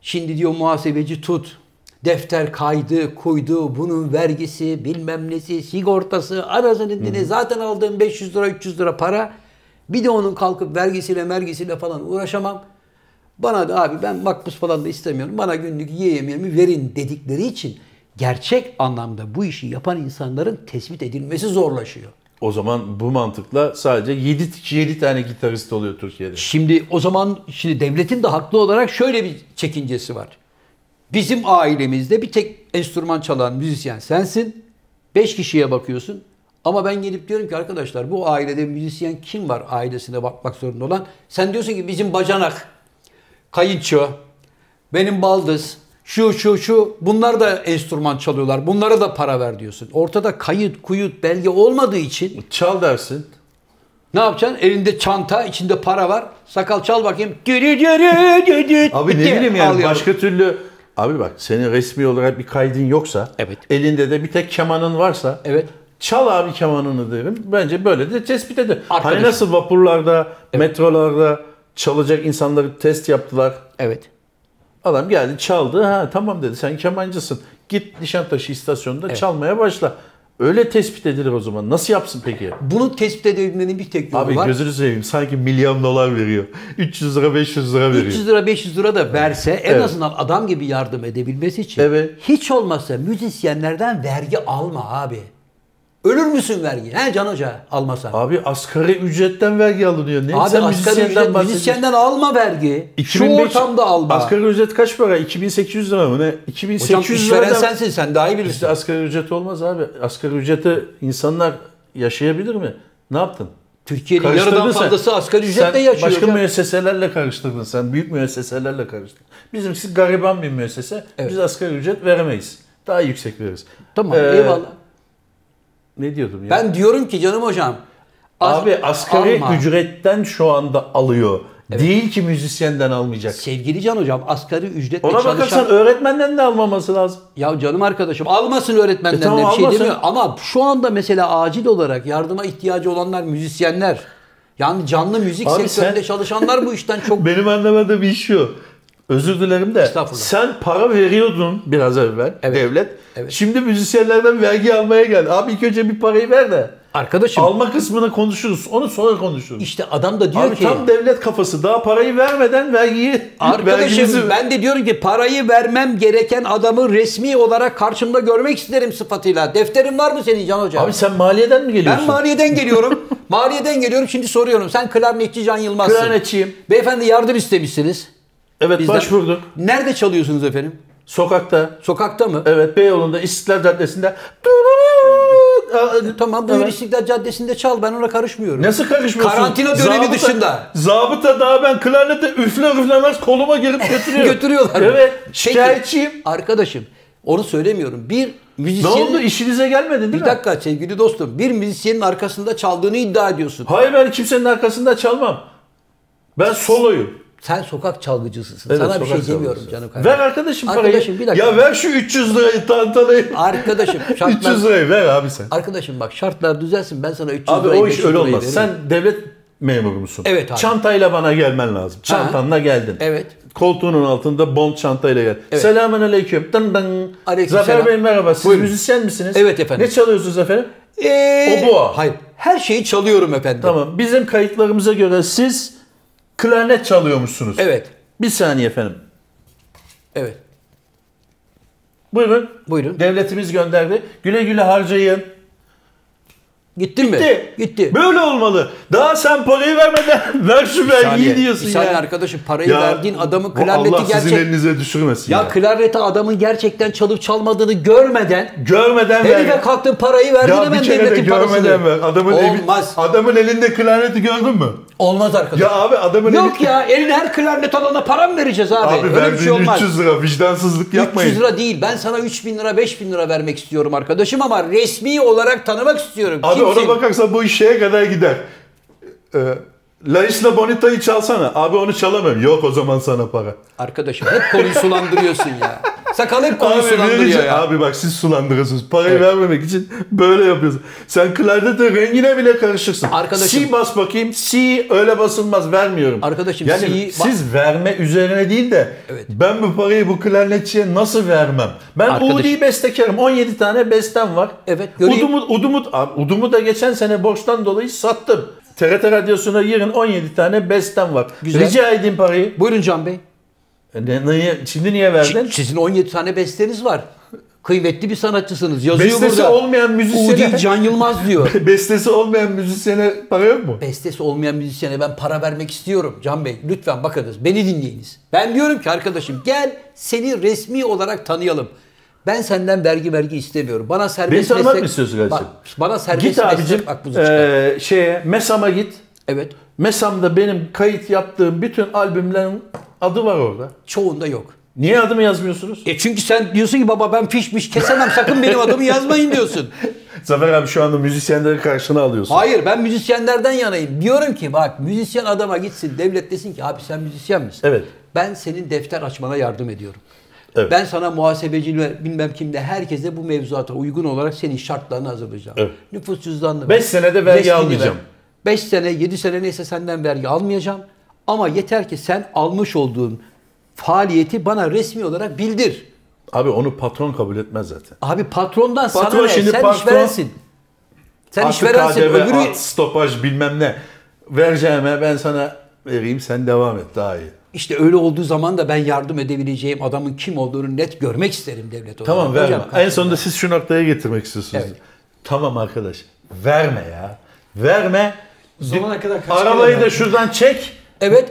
[SPEAKER 1] Şimdi diyor muhasebeci tut. Defter kaydı, kuydu, bunun vergisi, bilmem nesi, sigortası, arasının dini zaten aldığım 500 lira, 300 lira para. Bir de onun kalkıp vergisiyle, mergisiyle falan uğraşamam. Bana da abi ben makbuz falan da istemiyorum. Bana günlük ye yemeğimi verin dedikleri için gerçek anlamda bu işi yapan insanların tespit edilmesi zorlaşıyor.
[SPEAKER 2] O zaman bu mantıkla sadece 7 7 tane gitarist oluyor Türkiye'de.
[SPEAKER 1] Şimdi o zaman şimdi devletin de haklı olarak şöyle bir çekincesi var. Bizim ailemizde bir tek enstrüman çalan müzisyen sensin. 5 kişiye bakıyorsun. Ama ben gelip diyorum ki arkadaşlar bu ailede müzisyen kim var ailesine bakmak zorunda olan? Sen diyorsun ki bizim bacanak, kayınço, benim baldız, şu şu şu bunlar da enstrüman çalıyorlar. Bunlara da para ver diyorsun. Ortada kayıt, kuyut, belge olmadığı için
[SPEAKER 2] Çal dersin.
[SPEAKER 1] ne yapacaksın? Elinde çanta, içinde para var. Sakal çal bakayım.
[SPEAKER 2] Abi ne bileyim yani başka türlü Abi bak senin resmi olarak bir kaydın yoksa
[SPEAKER 1] Evet.
[SPEAKER 2] elinde de bir tek kemanın varsa
[SPEAKER 1] Evet.
[SPEAKER 2] çal abi kemanını derim. Bence böyle de tespit eder.
[SPEAKER 1] Arkadaşım.
[SPEAKER 2] Hani nasıl vapurlarda, metrolarda çalacak insanları test yaptılar.
[SPEAKER 1] Evet.
[SPEAKER 2] Adam geldi çaldı. Ha tamam dedi sen kemancısın. Git Nişantaşı istasyonunda çalmaya başla. Öyle tespit edilir o zaman. Nasıl yapsın peki?
[SPEAKER 1] Bunu tespit edebilmenin bir tek yolu
[SPEAKER 2] Abi
[SPEAKER 1] var.
[SPEAKER 2] gözünü seveyim sanki milyon dolar veriyor. 300 lira 500 lira veriyor.
[SPEAKER 1] 300 lira 500 lira da verse en
[SPEAKER 2] Evet.
[SPEAKER 1] azından adam gibi yardım edebilmesi için
[SPEAKER 2] Evet.
[SPEAKER 1] hiç olmazsa müzisyenlerden vergi alma abi. Ölür müsün vergi? He Can Hoca almasan.
[SPEAKER 2] Abi asgari ücretten vergi alınıyor. Ne?
[SPEAKER 1] Abi
[SPEAKER 2] Sen
[SPEAKER 1] asgari ücret müzisyenden alma vergi. Şu
[SPEAKER 2] 2500
[SPEAKER 1] ortamda alma.
[SPEAKER 2] Asgari ücret kaç para? 2800 lira mı ne?
[SPEAKER 1] Hocam
[SPEAKER 2] 2800
[SPEAKER 1] işveren
[SPEAKER 2] liradan
[SPEAKER 1] sensin sen daha iyi bilirsin.
[SPEAKER 2] bizde asgari ücret olmaz abi. Asgari ücreti insanlar yaşayabilir mi? Ne yaptın?
[SPEAKER 1] Türkiye'nin yarıdan
[SPEAKER 2] sen.
[SPEAKER 1] fazlası asgari ücretle
[SPEAKER 2] Sen
[SPEAKER 1] yaşıyor.
[SPEAKER 2] Başka
[SPEAKER 1] hocam.
[SPEAKER 2] müesseselerle karıştırdın sen. Büyük müesseselerle karıştırdın. Bizimkisi gariban bir müessese.
[SPEAKER 1] Evet.
[SPEAKER 2] Biz asgari ücret veremeyiz. Daha yüksek veririz.
[SPEAKER 1] Tamam
[SPEAKER 2] Ee,
[SPEAKER 1] eyvallah.
[SPEAKER 2] Ne diyordum ya?
[SPEAKER 1] Ben diyorum ki canım hocam.
[SPEAKER 2] Abi asgari
[SPEAKER 1] alma.
[SPEAKER 2] ücretten şu anda alıyor. Değil ki müzisyenden almayacak.
[SPEAKER 1] Sevgili Can hocam asgari ücretle
[SPEAKER 2] Ona
[SPEAKER 1] çalışan...
[SPEAKER 2] bakarsan öğretmenden de almaması lazım.
[SPEAKER 1] Ya canım arkadaşım almasın öğretmenden
[SPEAKER 2] E tamam,
[SPEAKER 1] de bir şey
[SPEAKER 2] almasın.
[SPEAKER 1] demiyor. Ama şu anda mesela acil olarak yardıma ihtiyacı olanlar müzisyenler. Yani canlı müzik
[SPEAKER 2] Abi
[SPEAKER 1] sektöründe
[SPEAKER 2] sen-
[SPEAKER 1] çalışanlar bu işten çok...
[SPEAKER 2] Benim anlamadığım iş şu. Özür dilerim de sen para veriyordun biraz evvel
[SPEAKER 1] Evet.
[SPEAKER 2] devlet.
[SPEAKER 1] Evet.
[SPEAKER 2] Şimdi müzisyenlerden vergi almaya geldi. Abi ilk önce bir parayı ver de.
[SPEAKER 1] Arkadaşım
[SPEAKER 2] Alma kısmını konuşuruz. Onu sonra konuşuruz.
[SPEAKER 1] işte adam da diyor
[SPEAKER 2] Abi
[SPEAKER 1] ki...
[SPEAKER 2] tam devlet kafası. Daha parayı vermeden vergiyi
[SPEAKER 1] Arkadaşım
[SPEAKER 2] vergimizi-
[SPEAKER 1] ben de diyorum ki parayı vermem gereken adamı resmi olarak karşımda görmek isterim sıfatıyla. Defterin var mı senin Can Hoca?
[SPEAKER 2] Abi sen maliyeden mi geliyorsun?
[SPEAKER 1] ben maliyeden geliyorum. maliyeden geliyorum şimdi soruyorum. Sen klarnetçi Can Yılmaz'sın.
[SPEAKER 2] Klarnetçiyim.
[SPEAKER 1] Beyefendi yardım istemişsiniz.
[SPEAKER 2] Evet
[SPEAKER 1] Bizden-
[SPEAKER 2] başvurduk.
[SPEAKER 1] Nerede çalıyorsunuz efendim?
[SPEAKER 2] Sokakta.
[SPEAKER 1] Sokakta mı?
[SPEAKER 2] Evet Beyoğlu'nda İstiklal Caddesi'nde e,
[SPEAKER 1] Tamam buyur
[SPEAKER 2] Evet.
[SPEAKER 1] İstiklal Caddesi'nde çal ben ona karışmıyorum.
[SPEAKER 2] Nasıl karışmıyorsun?
[SPEAKER 1] Karantina dönemi
[SPEAKER 2] Zabıta-
[SPEAKER 1] dışında.
[SPEAKER 2] Zabıta daha ben klarnete üfler üflemez koluma girip götürüyor.
[SPEAKER 1] Götürüyorlar.
[SPEAKER 2] Evet.
[SPEAKER 1] Peki,
[SPEAKER 2] Şikayetçiyim.
[SPEAKER 1] Arkadaşım onu söylemiyorum. Bir
[SPEAKER 2] Ne
[SPEAKER 1] müzisyenin...
[SPEAKER 2] oldu? İşinize gelmedi değil
[SPEAKER 1] Bir
[SPEAKER 2] mi?
[SPEAKER 1] dakika sevgili dostum. Bir müzisyenin arkasında çaldığını iddia ediyorsun.
[SPEAKER 2] Hayır ben kimsenin arkasında çalmam. Ben soloyum.
[SPEAKER 1] Sen sokak çalgıcısısın.
[SPEAKER 2] Evet,
[SPEAKER 1] Sana bir şey demiyorum canım kardeşim.
[SPEAKER 2] Ver arkadaşım parayı.
[SPEAKER 1] Arkadaşım, bir dakika.
[SPEAKER 2] Ya ver şu 300 lirayı tantanayı.
[SPEAKER 1] Arkadaşım
[SPEAKER 2] 300
[SPEAKER 1] şartlar...
[SPEAKER 2] lirayı ver abi sen.
[SPEAKER 1] Arkadaşım bak şartlar düzelsin ben sana 300
[SPEAKER 2] Abi
[SPEAKER 1] lirayı
[SPEAKER 2] o iş
[SPEAKER 1] 500
[SPEAKER 2] öyle olmaz.
[SPEAKER 1] veririm.
[SPEAKER 2] Sen devlet memuru musun?
[SPEAKER 1] Evet abi.
[SPEAKER 2] Çantayla bana gelmen lazım. Çantanla geldin.
[SPEAKER 1] Evet.
[SPEAKER 2] Koltuğunun altında bond çantayla gel.
[SPEAKER 1] Evet.
[SPEAKER 2] Selamun aleyküm. Dın dın.
[SPEAKER 1] Aleyküm
[SPEAKER 2] Zafer
[SPEAKER 1] selam.
[SPEAKER 2] Bey merhaba. Siz
[SPEAKER 1] Buyurun.
[SPEAKER 2] müzisyen misiniz?
[SPEAKER 1] Evet efendim.
[SPEAKER 2] Ne çalıyorsunuz efendim?
[SPEAKER 1] Ee,
[SPEAKER 2] O bu o.
[SPEAKER 1] Hayır. Her şeyi çalıyorum efendim.
[SPEAKER 2] Tamam. Bizim kayıtlarımıza göre siz klarnet çalıyormuşsunuz.
[SPEAKER 1] Evet.
[SPEAKER 2] Bir saniye efendim.
[SPEAKER 1] Evet.
[SPEAKER 2] Buyurun.
[SPEAKER 1] Buyurun.
[SPEAKER 2] Devletimiz gönderdi. Güle güle harcayın.
[SPEAKER 1] Gittin mi?
[SPEAKER 2] Gitti.
[SPEAKER 1] Gitti.
[SPEAKER 2] Böyle olmalı. Daha sen parayı vermeden ver şu vergiyi diyorsun ya.
[SPEAKER 1] arkadaşım parayı
[SPEAKER 2] Ya,
[SPEAKER 1] verdiğin adamın klarneti
[SPEAKER 2] Allah sizin
[SPEAKER 1] gerçek...
[SPEAKER 2] elinize düşürmesin ya.
[SPEAKER 1] Ya klarneti adamın gerçekten çalıp çalmadığını görmeden
[SPEAKER 2] Görmeden ver.
[SPEAKER 1] herife kalktın parayı verdin
[SPEAKER 2] Ya
[SPEAKER 1] hemen
[SPEAKER 2] bir kere de
[SPEAKER 1] devletin parasını.
[SPEAKER 2] görmeden ver. Adamın, evi-
[SPEAKER 1] Olmaz.
[SPEAKER 2] adamın elinde klarneti gördün mü?
[SPEAKER 1] Olmaz arkadaşım.
[SPEAKER 2] Ya abi adamın
[SPEAKER 1] Yok
[SPEAKER 2] eli...
[SPEAKER 1] ya eline her klarnet alana para mı vereceğiz abi?
[SPEAKER 2] Abi
[SPEAKER 1] Öyle bir şey olmaz.
[SPEAKER 2] 300 lira vicdansızlık yapmayın.
[SPEAKER 1] 300 lira değil. Ben sana 3000 lira 5000 lira vermek istiyorum arkadaşım ama resmi olarak tanımak istiyorum.
[SPEAKER 2] Abi
[SPEAKER 1] Kimsin?
[SPEAKER 2] ona bakarsan bu iş şeye kadar gider. Ee, La Isla Bonita'yı çalsana. Abi onu çalamıyorum. Yok o zaman sana para.
[SPEAKER 1] Arkadaşım hep konuyu sulandırıyorsun ya. Sakal hep konuyu sulandırıyor ya.
[SPEAKER 2] abi bak siz sulandırıyorsunuz. Parayı vermemek için böyle yapıyorsun. Sen klarnetin rengine bile karışırsın.
[SPEAKER 1] Arkadaşım-
[SPEAKER 2] C bas bakayım. C öyle basılmaz vermiyorum.
[SPEAKER 1] Arkadaşım,
[SPEAKER 2] yani
[SPEAKER 1] C'yi-
[SPEAKER 2] siz verme üzerine değil de
[SPEAKER 1] Evet.
[SPEAKER 2] ben bu parayı bu klarnetçiye nasıl vermem? Ben
[SPEAKER 1] Arkadaşım-
[SPEAKER 2] Udi'yi bestekarım. 17 tane bestem var.
[SPEAKER 1] Evet, göreyim.
[SPEAKER 2] Udum'u, Udum'u, abi, Udum'u da geçen sene borçtan dolayı sattım. TRT Radyosu'na yarın 17 tane bestem var.
[SPEAKER 1] Güzel.
[SPEAKER 2] Rica edeyim parayı.
[SPEAKER 1] Buyurun Can Bey.
[SPEAKER 2] Ne, niye, şimdi niye verdin?
[SPEAKER 1] Sizin 17 tane besteniz var. Kıymetli bir sanatçısınız. Yazıyor
[SPEAKER 2] Bestesi
[SPEAKER 1] burada.
[SPEAKER 2] olmayan müzisyene...
[SPEAKER 1] Udi Can Yılmaz diyor.
[SPEAKER 2] Bestesi olmayan müzisyene para yok mu?
[SPEAKER 1] Bestesi olmayan müzisyene ben para vermek istiyorum Can Bey. Lütfen bakınız beni dinleyiniz. Ben diyorum ki arkadaşım gel seni resmi olarak tanıyalım. Ben senden vergi vergi istemiyorum. Bana serbest
[SPEAKER 2] Beni tanımak
[SPEAKER 1] meslek-
[SPEAKER 2] mı istiyorsun kardeşim?
[SPEAKER 1] Bak, bana serbest
[SPEAKER 2] Git abicim
[SPEAKER 1] meslek makbuzu çıkar.
[SPEAKER 2] eee, şeye Mesam'a git.
[SPEAKER 1] Evet.
[SPEAKER 2] Mesam'da benim kayıt yaptığım bütün albümlerin adı var orada.
[SPEAKER 1] Çoğunda yok.
[SPEAKER 2] Niye adımı yazmıyorsunuz?
[SPEAKER 1] E çünkü sen diyorsun ki baba ben pişmiş kesemem sakın benim adımı yazmayın diyorsun.
[SPEAKER 2] Zafer abi şu anda müzisyenleri karşına alıyorsun.
[SPEAKER 1] Hayır ben müzisyenlerden yanayım. Diyorum ki bak müzisyen adama gitsin devlet desin ki abi sen müzisyen misin?
[SPEAKER 2] Evet.
[SPEAKER 1] Ben senin defter açmana yardım ediyorum.
[SPEAKER 2] Evet.
[SPEAKER 1] Ben sana muhasebeci ve bilmem kimde herkese bu mevzuata uygun olarak senin şartlarını hazırlayacağım.
[SPEAKER 2] Evet.
[SPEAKER 1] Nüfus cüzdanını
[SPEAKER 2] Beş senede vergi almayacağım.
[SPEAKER 1] 5 sene 7 sene neyse senden vergi almayacağım. Ama yeter ki sen almış olduğun faaliyeti bana resmi olarak bildir.
[SPEAKER 2] Abi onu patron kabul etmez zaten.
[SPEAKER 1] Abi patrondan
[SPEAKER 2] Patron
[SPEAKER 1] sana ne?
[SPEAKER 2] şimdi
[SPEAKER 1] Sen
[SPEAKER 2] patron-
[SPEAKER 1] işverensin. Sen işverensin.
[SPEAKER 2] KDV,
[SPEAKER 1] Öbürü,
[SPEAKER 2] art, stopaj bilmem ne. Vereceğime ben sana vereyim sen devam et daha iyi.
[SPEAKER 1] İşte öyle olduğu zaman da ben yardım edebileceğim adamın kim olduğunu net görmek isterim devlet olarak.
[SPEAKER 2] Tamam verme.
[SPEAKER 1] Hocam,
[SPEAKER 2] en sonunda siz şu noktaya getirmek istiyorsunuz.
[SPEAKER 1] Evet.
[SPEAKER 2] Tamam arkadaş. Verme ya. Verme.
[SPEAKER 3] Zamana kadar kaç
[SPEAKER 2] Arabayı da şuradan çek.
[SPEAKER 1] Evet.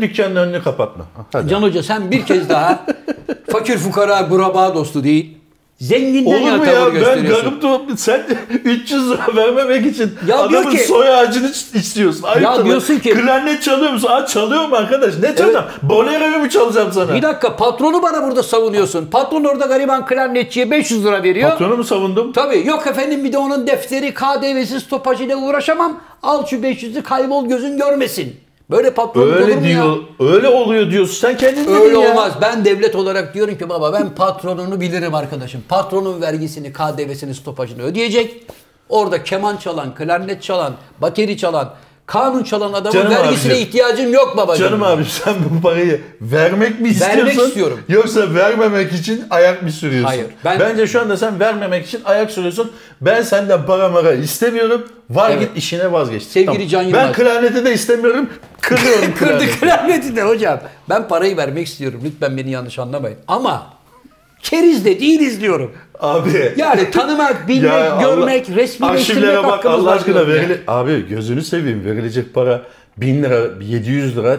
[SPEAKER 2] Dükkanın önünü kapatma. Hadi.
[SPEAKER 1] Can Hoca sen bir kez daha fakir fukara guraba dostu değil. Zenginden
[SPEAKER 2] Olur
[SPEAKER 1] yana
[SPEAKER 2] mu
[SPEAKER 1] tavır
[SPEAKER 2] ya? Ben
[SPEAKER 1] gösteriyorsun.
[SPEAKER 2] garip Sen 300 lira vermemek için
[SPEAKER 1] Ya diyor
[SPEAKER 2] adamın
[SPEAKER 1] ki-
[SPEAKER 2] soy ağacını istiyorsun. Ayıptır
[SPEAKER 1] diyorsun
[SPEAKER 2] lan.
[SPEAKER 1] ki-
[SPEAKER 2] Klarnet çalıyor musun? Aa çalıyorum arkadaş. Ne çalacağım? Bolero'yu mu çalacağım sana?
[SPEAKER 1] Bir dakika patronu bana burada savunuyorsun. Patron orada gariban klarnetçiye 500 lira veriyor.
[SPEAKER 2] Patronu mu savundum?
[SPEAKER 1] Tabii yok efendim bir de onun defteri KDV'si stopajıyla uğraşamam. Al şu 500'ü kaybol gözün görmesin. Böyle patron olur
[SPEAKER 2] Öyle
[SPEAKER 1] mu
[SPEAKER 2] diyor.
[SPEAKER 1] ya?
[SPEAKER 2] Öyle oluyor diyorsun. Sen kendin dedin
[SPEAKER 1] Öyle
[SPEAKER 2] ya.
[SPEAKER 1] olmaz. Ben devlet olarak diyorum ki baba ben patronunu bilirim arkadaşım. Patronun vergisini, KDV'sini, stopajını ödeyecek. Orada keman çalan, klarnet çalan, bateri çalan, kanun çalan adamın
[SPEAKER 2] Canım
[SPEAKER 1] vergisine
[SPEAKER 2] abicim.
[SPEAKER 1] ihtiyacım yok babacığım.
[SPEAKER 2] Canım abi sen bu parayı vermek mi istiyorsun?
[SPEAKER 1] Vermek istiyorum.
[SPEAKER 2] Yoksa vermemek için ayak mı sürüyorsun?
[SPEAKER 1] Hayır, ben-
[SPEAKER 2] Bence şu anda sen vermemek için ayak sürüyorsun. Ben senden para mara istemiyorum. Var
[SPEAKER 1] Evet.
[SPEAKER 2] git işine vazgeç.
[SPEAKER 1] Sevgili Can
[SPEAKER 2] Ben
[SPEAKER 1] Yılmaz.
[SPEAKER 2] klarneti de istemiyorum. Kırıyorum
[SPEAKER 1] Kırdı
[SPEAKER 2] klarneti
[SPEAKER 1] de hocam. Ben parayı vermek istiyorum. Lütfen beni yanlış anlamayın. Ama keriz de değiliz diyorum.
[SPEAKER 2] Abi.
[SPEAKER 1] Yani tanımak, bilmek,
[SPEAKER 2] Ya Allah-
[SPEAKER 1] görmek, resmileştirmek
[SPEAKER 2] bak
[SPEAKER 1] hakkımız
[SPEAKER 2] Allah
[SPEAKER 1] var
[SPEAKER 2] aşkına
[SPEAKER 1] ya.
[SPEAKER 2] verili... Abi gözünü seveyim verilecek para 1000 lira, 700 lira.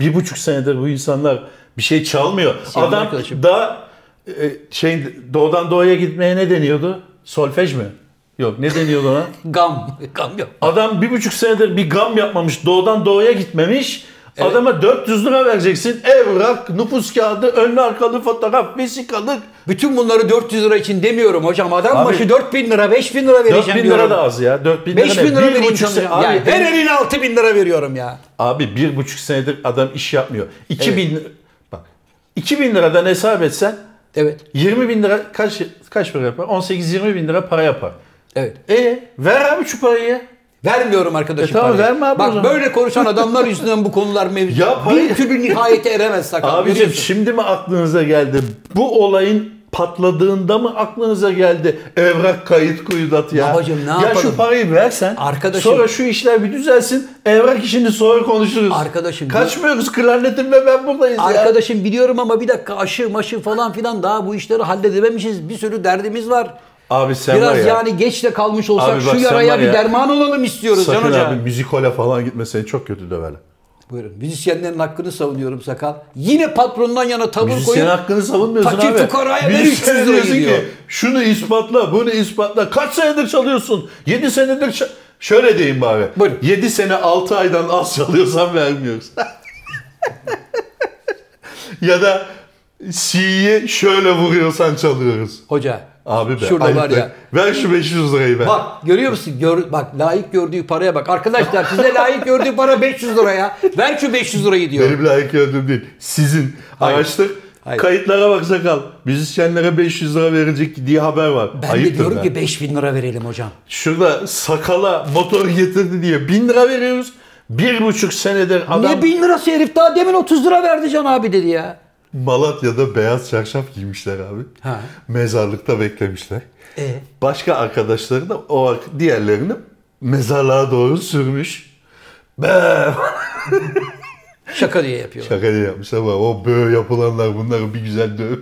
[SPEAKER 2] Bir buçuk senedir bu insanlar bir şey çalmıyor.
[SPEAKER 1] Sevgili
[SPEAKER 2] Adam
[SPEAKER 1] arkadaşım.
[SPEAKER 2] daha e, şey doğudan doğuya gitmeye ne deniyordu? Solfej mi? Yok ne deniyordu ona?
[SPEAKER 1] Gam. Gam yok.
[SPEAKER 2] Adam bir buçuk senedir bir gam yapmamış. Doğudan doğuya gitmemiş. Adama 400 lira vereceksin. Evrak, nüfus kağıdı, önlü arkalı fotoğraf, vesikalık.
[SPEAKER 1] Bütün bunları 400 lira için demiyorum hocam. Adam
[SPEAKER 2] Abi-
[SPEAKER 1] başı 4000 lira, 5000 lira vereceğim
[SPEAKER 2] 4000
[SPEAKER 1] diyorum.
[SPEAKER 2] lira da az ya. 4000 lira
[SPEAKER 1] 5000
[SPEAKER 2] ne?
[SPEAKER 1] lira vereyim
[SPEAKER 2] sene- Abi,
[SPEAKER 1] Yani her eline 6000 lira veriyorum ya.
[SPEAKER 2] Abi bir buçuk senedir adam iş yapmıyor. 2000 bak 2000 liradan hesap etsen
[SPEAKER 1] Evet.
[SPEAKER 2] 20 bin lira kaç kaç para yapar? 18-20 bin lira para yapar.
[SPEAKER 1] Evet.
[SPEAKER 2] E ver abi şu parayı.
[SPEAKER 1] Vermiyorum arkadaşım
[SPEAKER 2] E tamam,
[SPEAKER 1] parayı.
[SPEAKER 2] verme abi
[SPEAKER 1] Bak böyle konuşan adamlar yüzünden bu konular mevcut.
[SPEAKER 2] Ya
[SPEAKER 1] Bir türlü nihayete eremez sakal.
[SPEAKER 2] Abicim şimdi mi aklınıza geldi? Bu olayın patladığında mı aklınıza geldi? Evrak kayıt kuyudat ya.
[SPEAKER 1] Babacım, ne
[SPEAKER 2] ya
[SPEAKER 1] yapalım?
[SPEAKER 2] şu parayı versen.
[SPEAKER 1] Arkadaşım-
[SPEAKER 2] Sonra şu işler bir düzelsin. Evrak işini sonra konuşuruz.
[SPEAKER 1] Arkadaşım,
[SPEAKER 2] Kaçmıyoruz. Klarnetimle ben buradayız ya.
[SPEAKER 1] Arkadaşım biliyorum ama bir dakika aşı maşı falan filan daha bu işleri halledememişiz. Bir sürü derdimiz var.
[SPEAKER 2] Abi sen
[SPEAKER 1] Biraz
[SPEAKER 2] var ya.
[SPEAKER 1] yani geç de kalmış olsak
[SPEAKER 2] Abi bak
[SPEAKER 1] şu
[SPEAKER 2] sen
[SPEAKER 1] yaraya
[SPEAKER 2] var
[SPEAKER 1] bir
[SPEAKER 2] ya,
[SPEAKER 1] derman olalım istiyoruz Can
[SPEAKER 2] Sakın
[SPEAKER 1] Hoca.
[SPEAKER 2] abi müzikole falan gitme seni çok kötü döverler.
[SPEAKER 1] Buyurun. Müzisyenlerin hakkını savunuyorum sakal. Yine patrondan yana tavır
[SPEAKER 2] Müzisyen
[SPEAKER 1] koyup
[SPEAKER 2] hakkını savunmuyorsun
[SPEAKER 1] fakir
[SPEAKER 2] abi.
[SPEAKER 1] fukaraya ver
[SPEAKER 2] Müzisyen
[SPEAKER 1] 300 lira
[SPEAKER 2] diyorsun
[SPEAKER 1] gidiyor.
[SPEAKER 2] ki şunu ispatla, bunu ispatla. Kaç senedir çalıyorsun? 7 senedir ça- Şöyle diyeyim bari.
[SPEAKER 1] Buyurun.
[SPEAKER 2] 7 sene 6 aydan az çalıyorsan vermiyoruz. ya da C'yi şöyle vuruyorsan çalıyoruz.
[SPEAKER 1] Hoca.
[SPEAKER 2] Abi be.
[SPEAKER 1] Şurada var
[SPEAKER 2] be.
[SPEAKER 1] ya.
[SPEAKER 2] Ver şu 500 lirayı be.
[SPEAKER 1] Bak görüyor musun? Gör, bak layık gördüğü paraya bak. Arkadaşlar size layık gördüğü para 500 lira ya. Ver şu 500 lirayı diyor.
[SPEAKER 2] Benim layık gördüğüm değil. Sizin.
[SPEAKER 1] Hayır.
[SPEAKER 2] Araştır.
[SPEAKER 1] Hayır.
[SPEAKER 2] Kayıtlara bak sakal. Müzisyenlere 500 lira verecek diye haber var.
[SPEAKER 1] Ben de
[SPEAKER 2] Ayıptır
[SPEAKER 1] diyorum
[SPEAKER 2] be.
[SPEAKER 1] ki 5000 lira verelim hocam.
[SPEAKER 2] Şurada sakala motor getirdi diye 1000 lira veriyoruz. Bir buçuk senedir adam
[SPEAKER 1] Ne 1000 lirası herif daha demin 30 lira verdi Can abi dedi ya.
[SPEAKER 2] Malatya'da beyaz çarşaf giymişler abi.
[SPEAKER 1] Ha.
[SPEAKER 2] Mezarlıkta beklemişler.
[SPEAKER 1] E
[SPEAKER 2] Başka arkadaşları da o diğerlerini mezarlığa doğru sürmüş. Be
[SPEAKER 1] şaka diye yapıyor.
[SPEAKER 2] Şaka diye yapmış ama o böyle yapılanlar bunları bir güzel döv.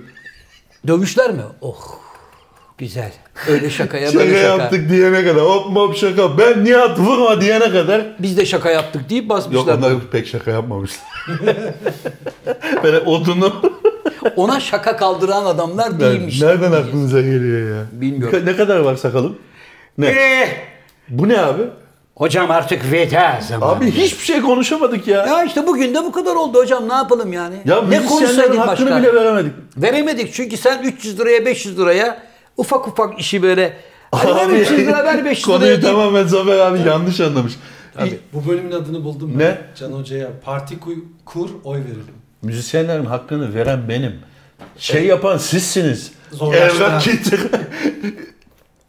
[SPEAKER 1] Dövmüşler mi? Oh. Güzel. Öyle şakaya
[SPEAKER 2] Şaka
[SPEAKER 1] böyle şaka.
[SPEAKER 2] yaptık diyene kadar hop hop şaka. Ben Nihat vurma diyene kadar.
[SPEAKER 1] Biz de şaka yaptık deyip
[SPEAKER 2] Yok
[SPEAKER 1] basmışlar.
[SPEAKER 2] onlar pek şaka yapmamışlar. Böyle odunu
[SPEAKER 1] Ona şaka kaldıran adamlar değilmiş.
[SPEAKER 2] Nereden aklınıza geliyor ya?
[SPEAKER 1] Bilmiyorum.
[SPEAKER 2] Ne kadar var sakalım? Ne?
[SPEAKER 1] Eh,
[SPEAKER 2] Bu ne abi?
[SPEAKER 1] hocam artık veda zamanı.
[SPEAKER 2] Abi hiçbir şey konuşamadık ya.
[SPEAKER 1] Ya işte bugün de bu kadar oldu hocam ne yapalım yani?
[SPEAKER 2] Ya
[SPEAKER 1] ne konuşsaydın
[SPEAKER 2] hakkını
[SPEAKER 1] başka?
[SPEAKER 2] bile veremedik.
[SPEAKER 1] Veremedik çünkü sen 300 liraya 500 liraya ufak ufak işi böyle ver
[SPEAKER 2] Abi,
[SPEAKER 1] 300 lira ver 500 liraya
[SPEAKER 2] Konuyu tamamen Zafer abi yanlış anlamış.
[SPEAKER 3] Bu bölümün adını buldum ben.
[SPEAKER 2] Ne?
[SPEAKER 3] Can Hoca'ya parti kur oy verelim.
[SPEAKER 2] Müzisyenlerin hakkını veren benim. Şey yapan sizsiniz. Evrak getir.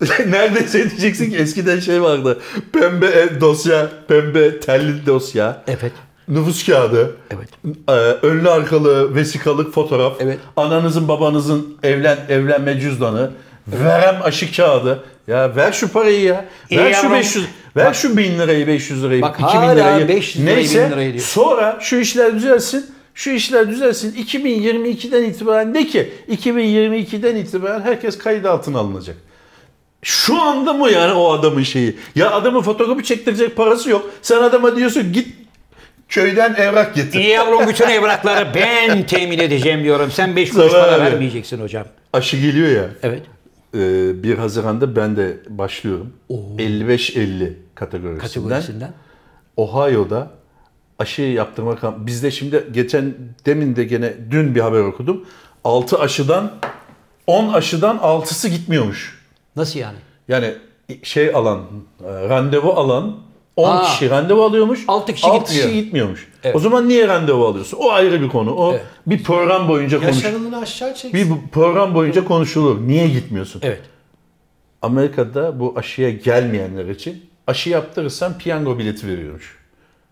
[SPEAKER 2] Neredeyse diyeceksin ki eskiden şey vardı. Pembe ev dosya, pembe telli dosya.
[SPEAKER 1] Evet.
[SPEAKER 2] Nüfus kağıdı.
[SPEAKER 1] Evet.
[SPEAKER 2] Ee, önlü arkalı vesikalık fotoğraf.
[SPEAKER 1] Evet.
[SPEAKER 2] Ananızın babanızın evlen evlenme cüzdanı. Verem aşı kağıdı. Ya ver şu parayı ya. Ver
[SPEAKER 1] İyi
[SPEAKER 2] şu
[SPEAKER 1] yavrum.
[SPEAKER 2] 500. Ver
[SPEAKER 1] Bak-
[SPEAKER 2] şu 1000 lirayı, 500 lirayı,
[SPEAKER 1] Bak
[SPEAKER 2] 2000
[SPEAKER 1] hala
[SPEAKER 2] lirayı.
[SPEAKER 1] 500 lirayı,
[SPEAKER 2] Neyse.
[SPEAKER 1] 1000 lirayı diyor.
[SPEAKER 2] Sonra şu işler düzelsin. Şu işler düzelsin. 2022'den itibaren de ki 2022'den itibaren herkes kayıt altına alınacak. Şu anda mı yani o adamın şeyi? Ya adamın fotoğrafı çektirecek parası yok. Sen adama diyorsun git köyden evrak getir.
[SPEAKER 1] İyi yavrum bütün evrakları ben temin edeceğim diyorum. Sen 5 kuruş para vermeyeceksin hocam.
[SPEAKER 2] Aşı geliyor ya.
[SPEAKER 1] Evet.
[SPEAKER 2] Ee, 1 Haziran'da ben de başlıyorum. 55-50 kategorisinden.
[SPEAKER 1] Kategorisinden.
[SPEAKER 2] Ohio'da aşı yaptırma kamp. Bizde şimdi geçen demin de gene dün bir haber okudum. 6 aşıdan 10 aşıdan 6'sı gitmiyormuş.
[SPEAKER 1] Nasıl yani?
[SPEAKER 2] Yani şey alan, e, randevu alan 10
[SPEAKER 1] Aa.
[SPEAKER 2] kişi randevu alıyormuş.
[SPEAKER 1] Altı kişi
[SPEAKER 2] altı
[SPEAKER 1] gitmiyor.
[SPEAKER 2] kişi gitmiyormuş.
[SPEAKER 1] Evet.
[SPEAKER 2] O zaman niye randevu alıyorsun? O ayrı bir konu. O
[SPEAKER 1] Evet.
[SPEAKER 2] bir program boyunca konuş.
[SPEAKER 3] Yaşarını aşağı çeksin.
[SPEAKER 2] Bir program boyunca konuşulur. Niye gitmiyorsun?
[SPEAKER 1] Evet.
[SPEAKER 2] Amerika'da bu aşıya gelmeyenler için aşı yaptırırsan piyango bileti veriyormuş.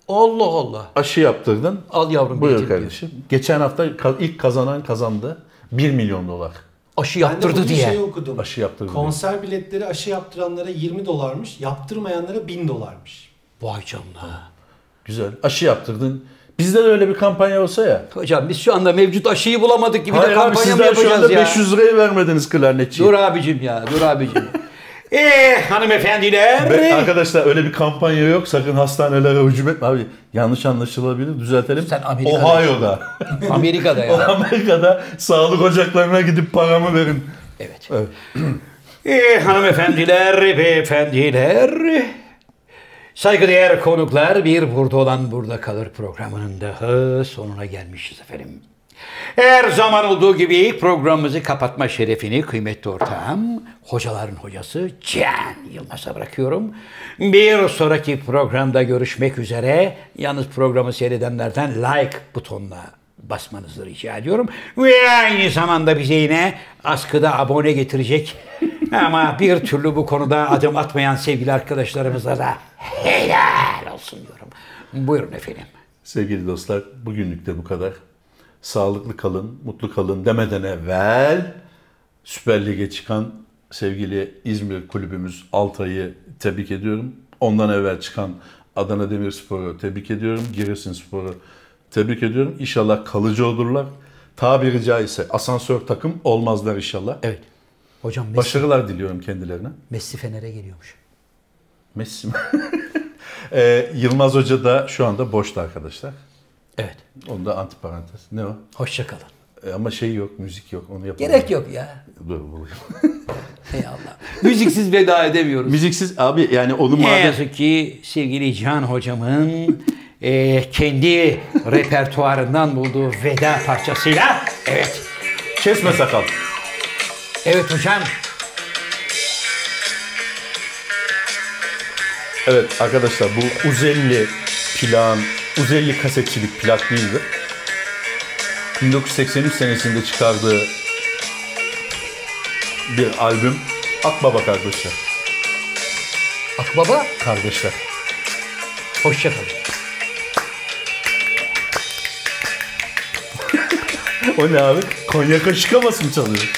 [SPEAKER 1] Allah Allah.
[SPEAKER 2] Aşı yaptırdın.
[SPEAKER 1] Al yavrum
[SPEAKER 2] Buyur
[SPEAKER 1] biletini diyor.
[SPEAKER 2] kardeşim. Geçen hafta ilk kazanan kazandı. 1 milyon dolar.
[SPEAKER 1] Aşı
[SPEAKER 3] Ben de
[SPEAKER 1] yaptırdı diye.
[SPEAKER 3] şey okudum.
[SPEAKER 2] Aşı yaptırdı.
[SPEAKER 3] Konser biletleri aşı yaptıranlara 20 dolarmış, yaptırmayanlara 1000 dolarmış.
[SPEAKER 1] Vay canına.
[SPEAKER 2] Güzel. Aşı yaptırdın. Bizde de öyle bir kampanya olsa ya.
[SPEAKER 1] Hocam biz şu anda mevcut aşıyı bulamadık gibi de
[SPEAKER 2] Hayır abi
[SPEAKER 1] kampanya mı
[SPEAKER 2] sizler şu
[SPEAKER 1] yapacağız
[SPEAKER 2] anda
[SPEAKER 1] ya?
[SPEAKER 2] 500 lirayı vermediniz klarnetçiye.
[SPEAKER 1] Dur abicim ya, dur abicim. Eee hanımefendiler.
[SPEAKER 2] Be- arkadaşlar öyle bir kampanya yok. Sakın hastanelere hücum etme abi. Yanlış anlaşılabilir. Düzeltelim.
[SPEAKER 1] Sen Amerika'da
[SPEAKER 2] Ohio'da.
[SPEAKER 1] Amerika'da ya.
[SPEAKER 2] Amerika'da sağlık ocaklarına gidip paramı verin.
[SPEAKER 1] Evet.
[SPEAKER 2] Evet.
[SPEAKER 1] Ee, hanımefendiler, beyefendiler, saygıdeğer konuklar bir burada olan burada kalır programının daha sonuna gelmişiz efendim. Her zaman olduğu gibi programımızı kapatma şerefini kıymetli ortağım, hocaların hocası Can Yılmaz'a bırakıyorum. Bir sonraki programda görüşmek üzere. Yalnız programı seyredenlerden like butonuna basmanızı rica ediyorum. Ve aynı zamanda bize yine askıda abone getirecek ama bir türlü bu konuda adım atmayan sevgili arkadaşlarımıza da helal olsun diyorum. Buyurun efendim.
[SPEAKER 2] Sevgili dostlar bugünlük de bu kadar. Sağlıklı kalın, mutlu kalın demeden evvel Süper Lig'e çıkan sevgili İzmir kulübümüz Altay'ı tebrik ediyorum. Ondan evvel çıkan Adana Demirspor'u tebrik ediyorum. Giresunspor'u tebrik ediyorum. İnşallah kalıcı olurlar. Tabiri caizse asansör takım olmazlar inşallah.
[SPEAKER 1] Evet. Hocam Messi,
[SPEAKER 2] Başarılar diliyorum kendilerine.
[SPEAKER 1] Messi Fener'e geliyormuş.
[SPEAKER 2] Messi mi? Ee, Yılmaz Hoca da şu anda boşta arkadaşlar.
[SPEAKER 1] Evet.
[SPEAKER 2] Onda antiparantez. Ne o?
[SPEAKER 1] Hoşçakalın.
[SPEAKER 2] E, ama şey yok, müzik yok. Onu yapalım.
[SPEAKER 1] Gerek yok ya.
[SPEAKER 2] Dur bulayım.
[SPEAKER 1] Ey Allah. Müziksiz veda edemiyoruz.
[SPEAKER 2] Müziksiz abi yani onu
[SPEAKER 1] Ne
[SPEAKER 2] madem...
[SPEAKER 1] yazık ki sevgili Can hocamın e, kendi repertuarından bulduğu veda parçasıyla evet
[SPEAKER 2] Kesme sakal.
[SPEAKER 1] evet hocam
[SPEAKER 2] Evet arkadaşlar bu Uzelli plan, Uzelli kasetçilik plak değildir. 1983 senesinde çıkardığı bir albüm Akbaba kardeşler.
[SPEAKER 1] Akbaba
[SPEAKER 2] Kardeşler.
[SPEAKER 1] hoşçakalın.
[SPEAKER 2] O ne abi? Konya kaşık havası mı çalıyor?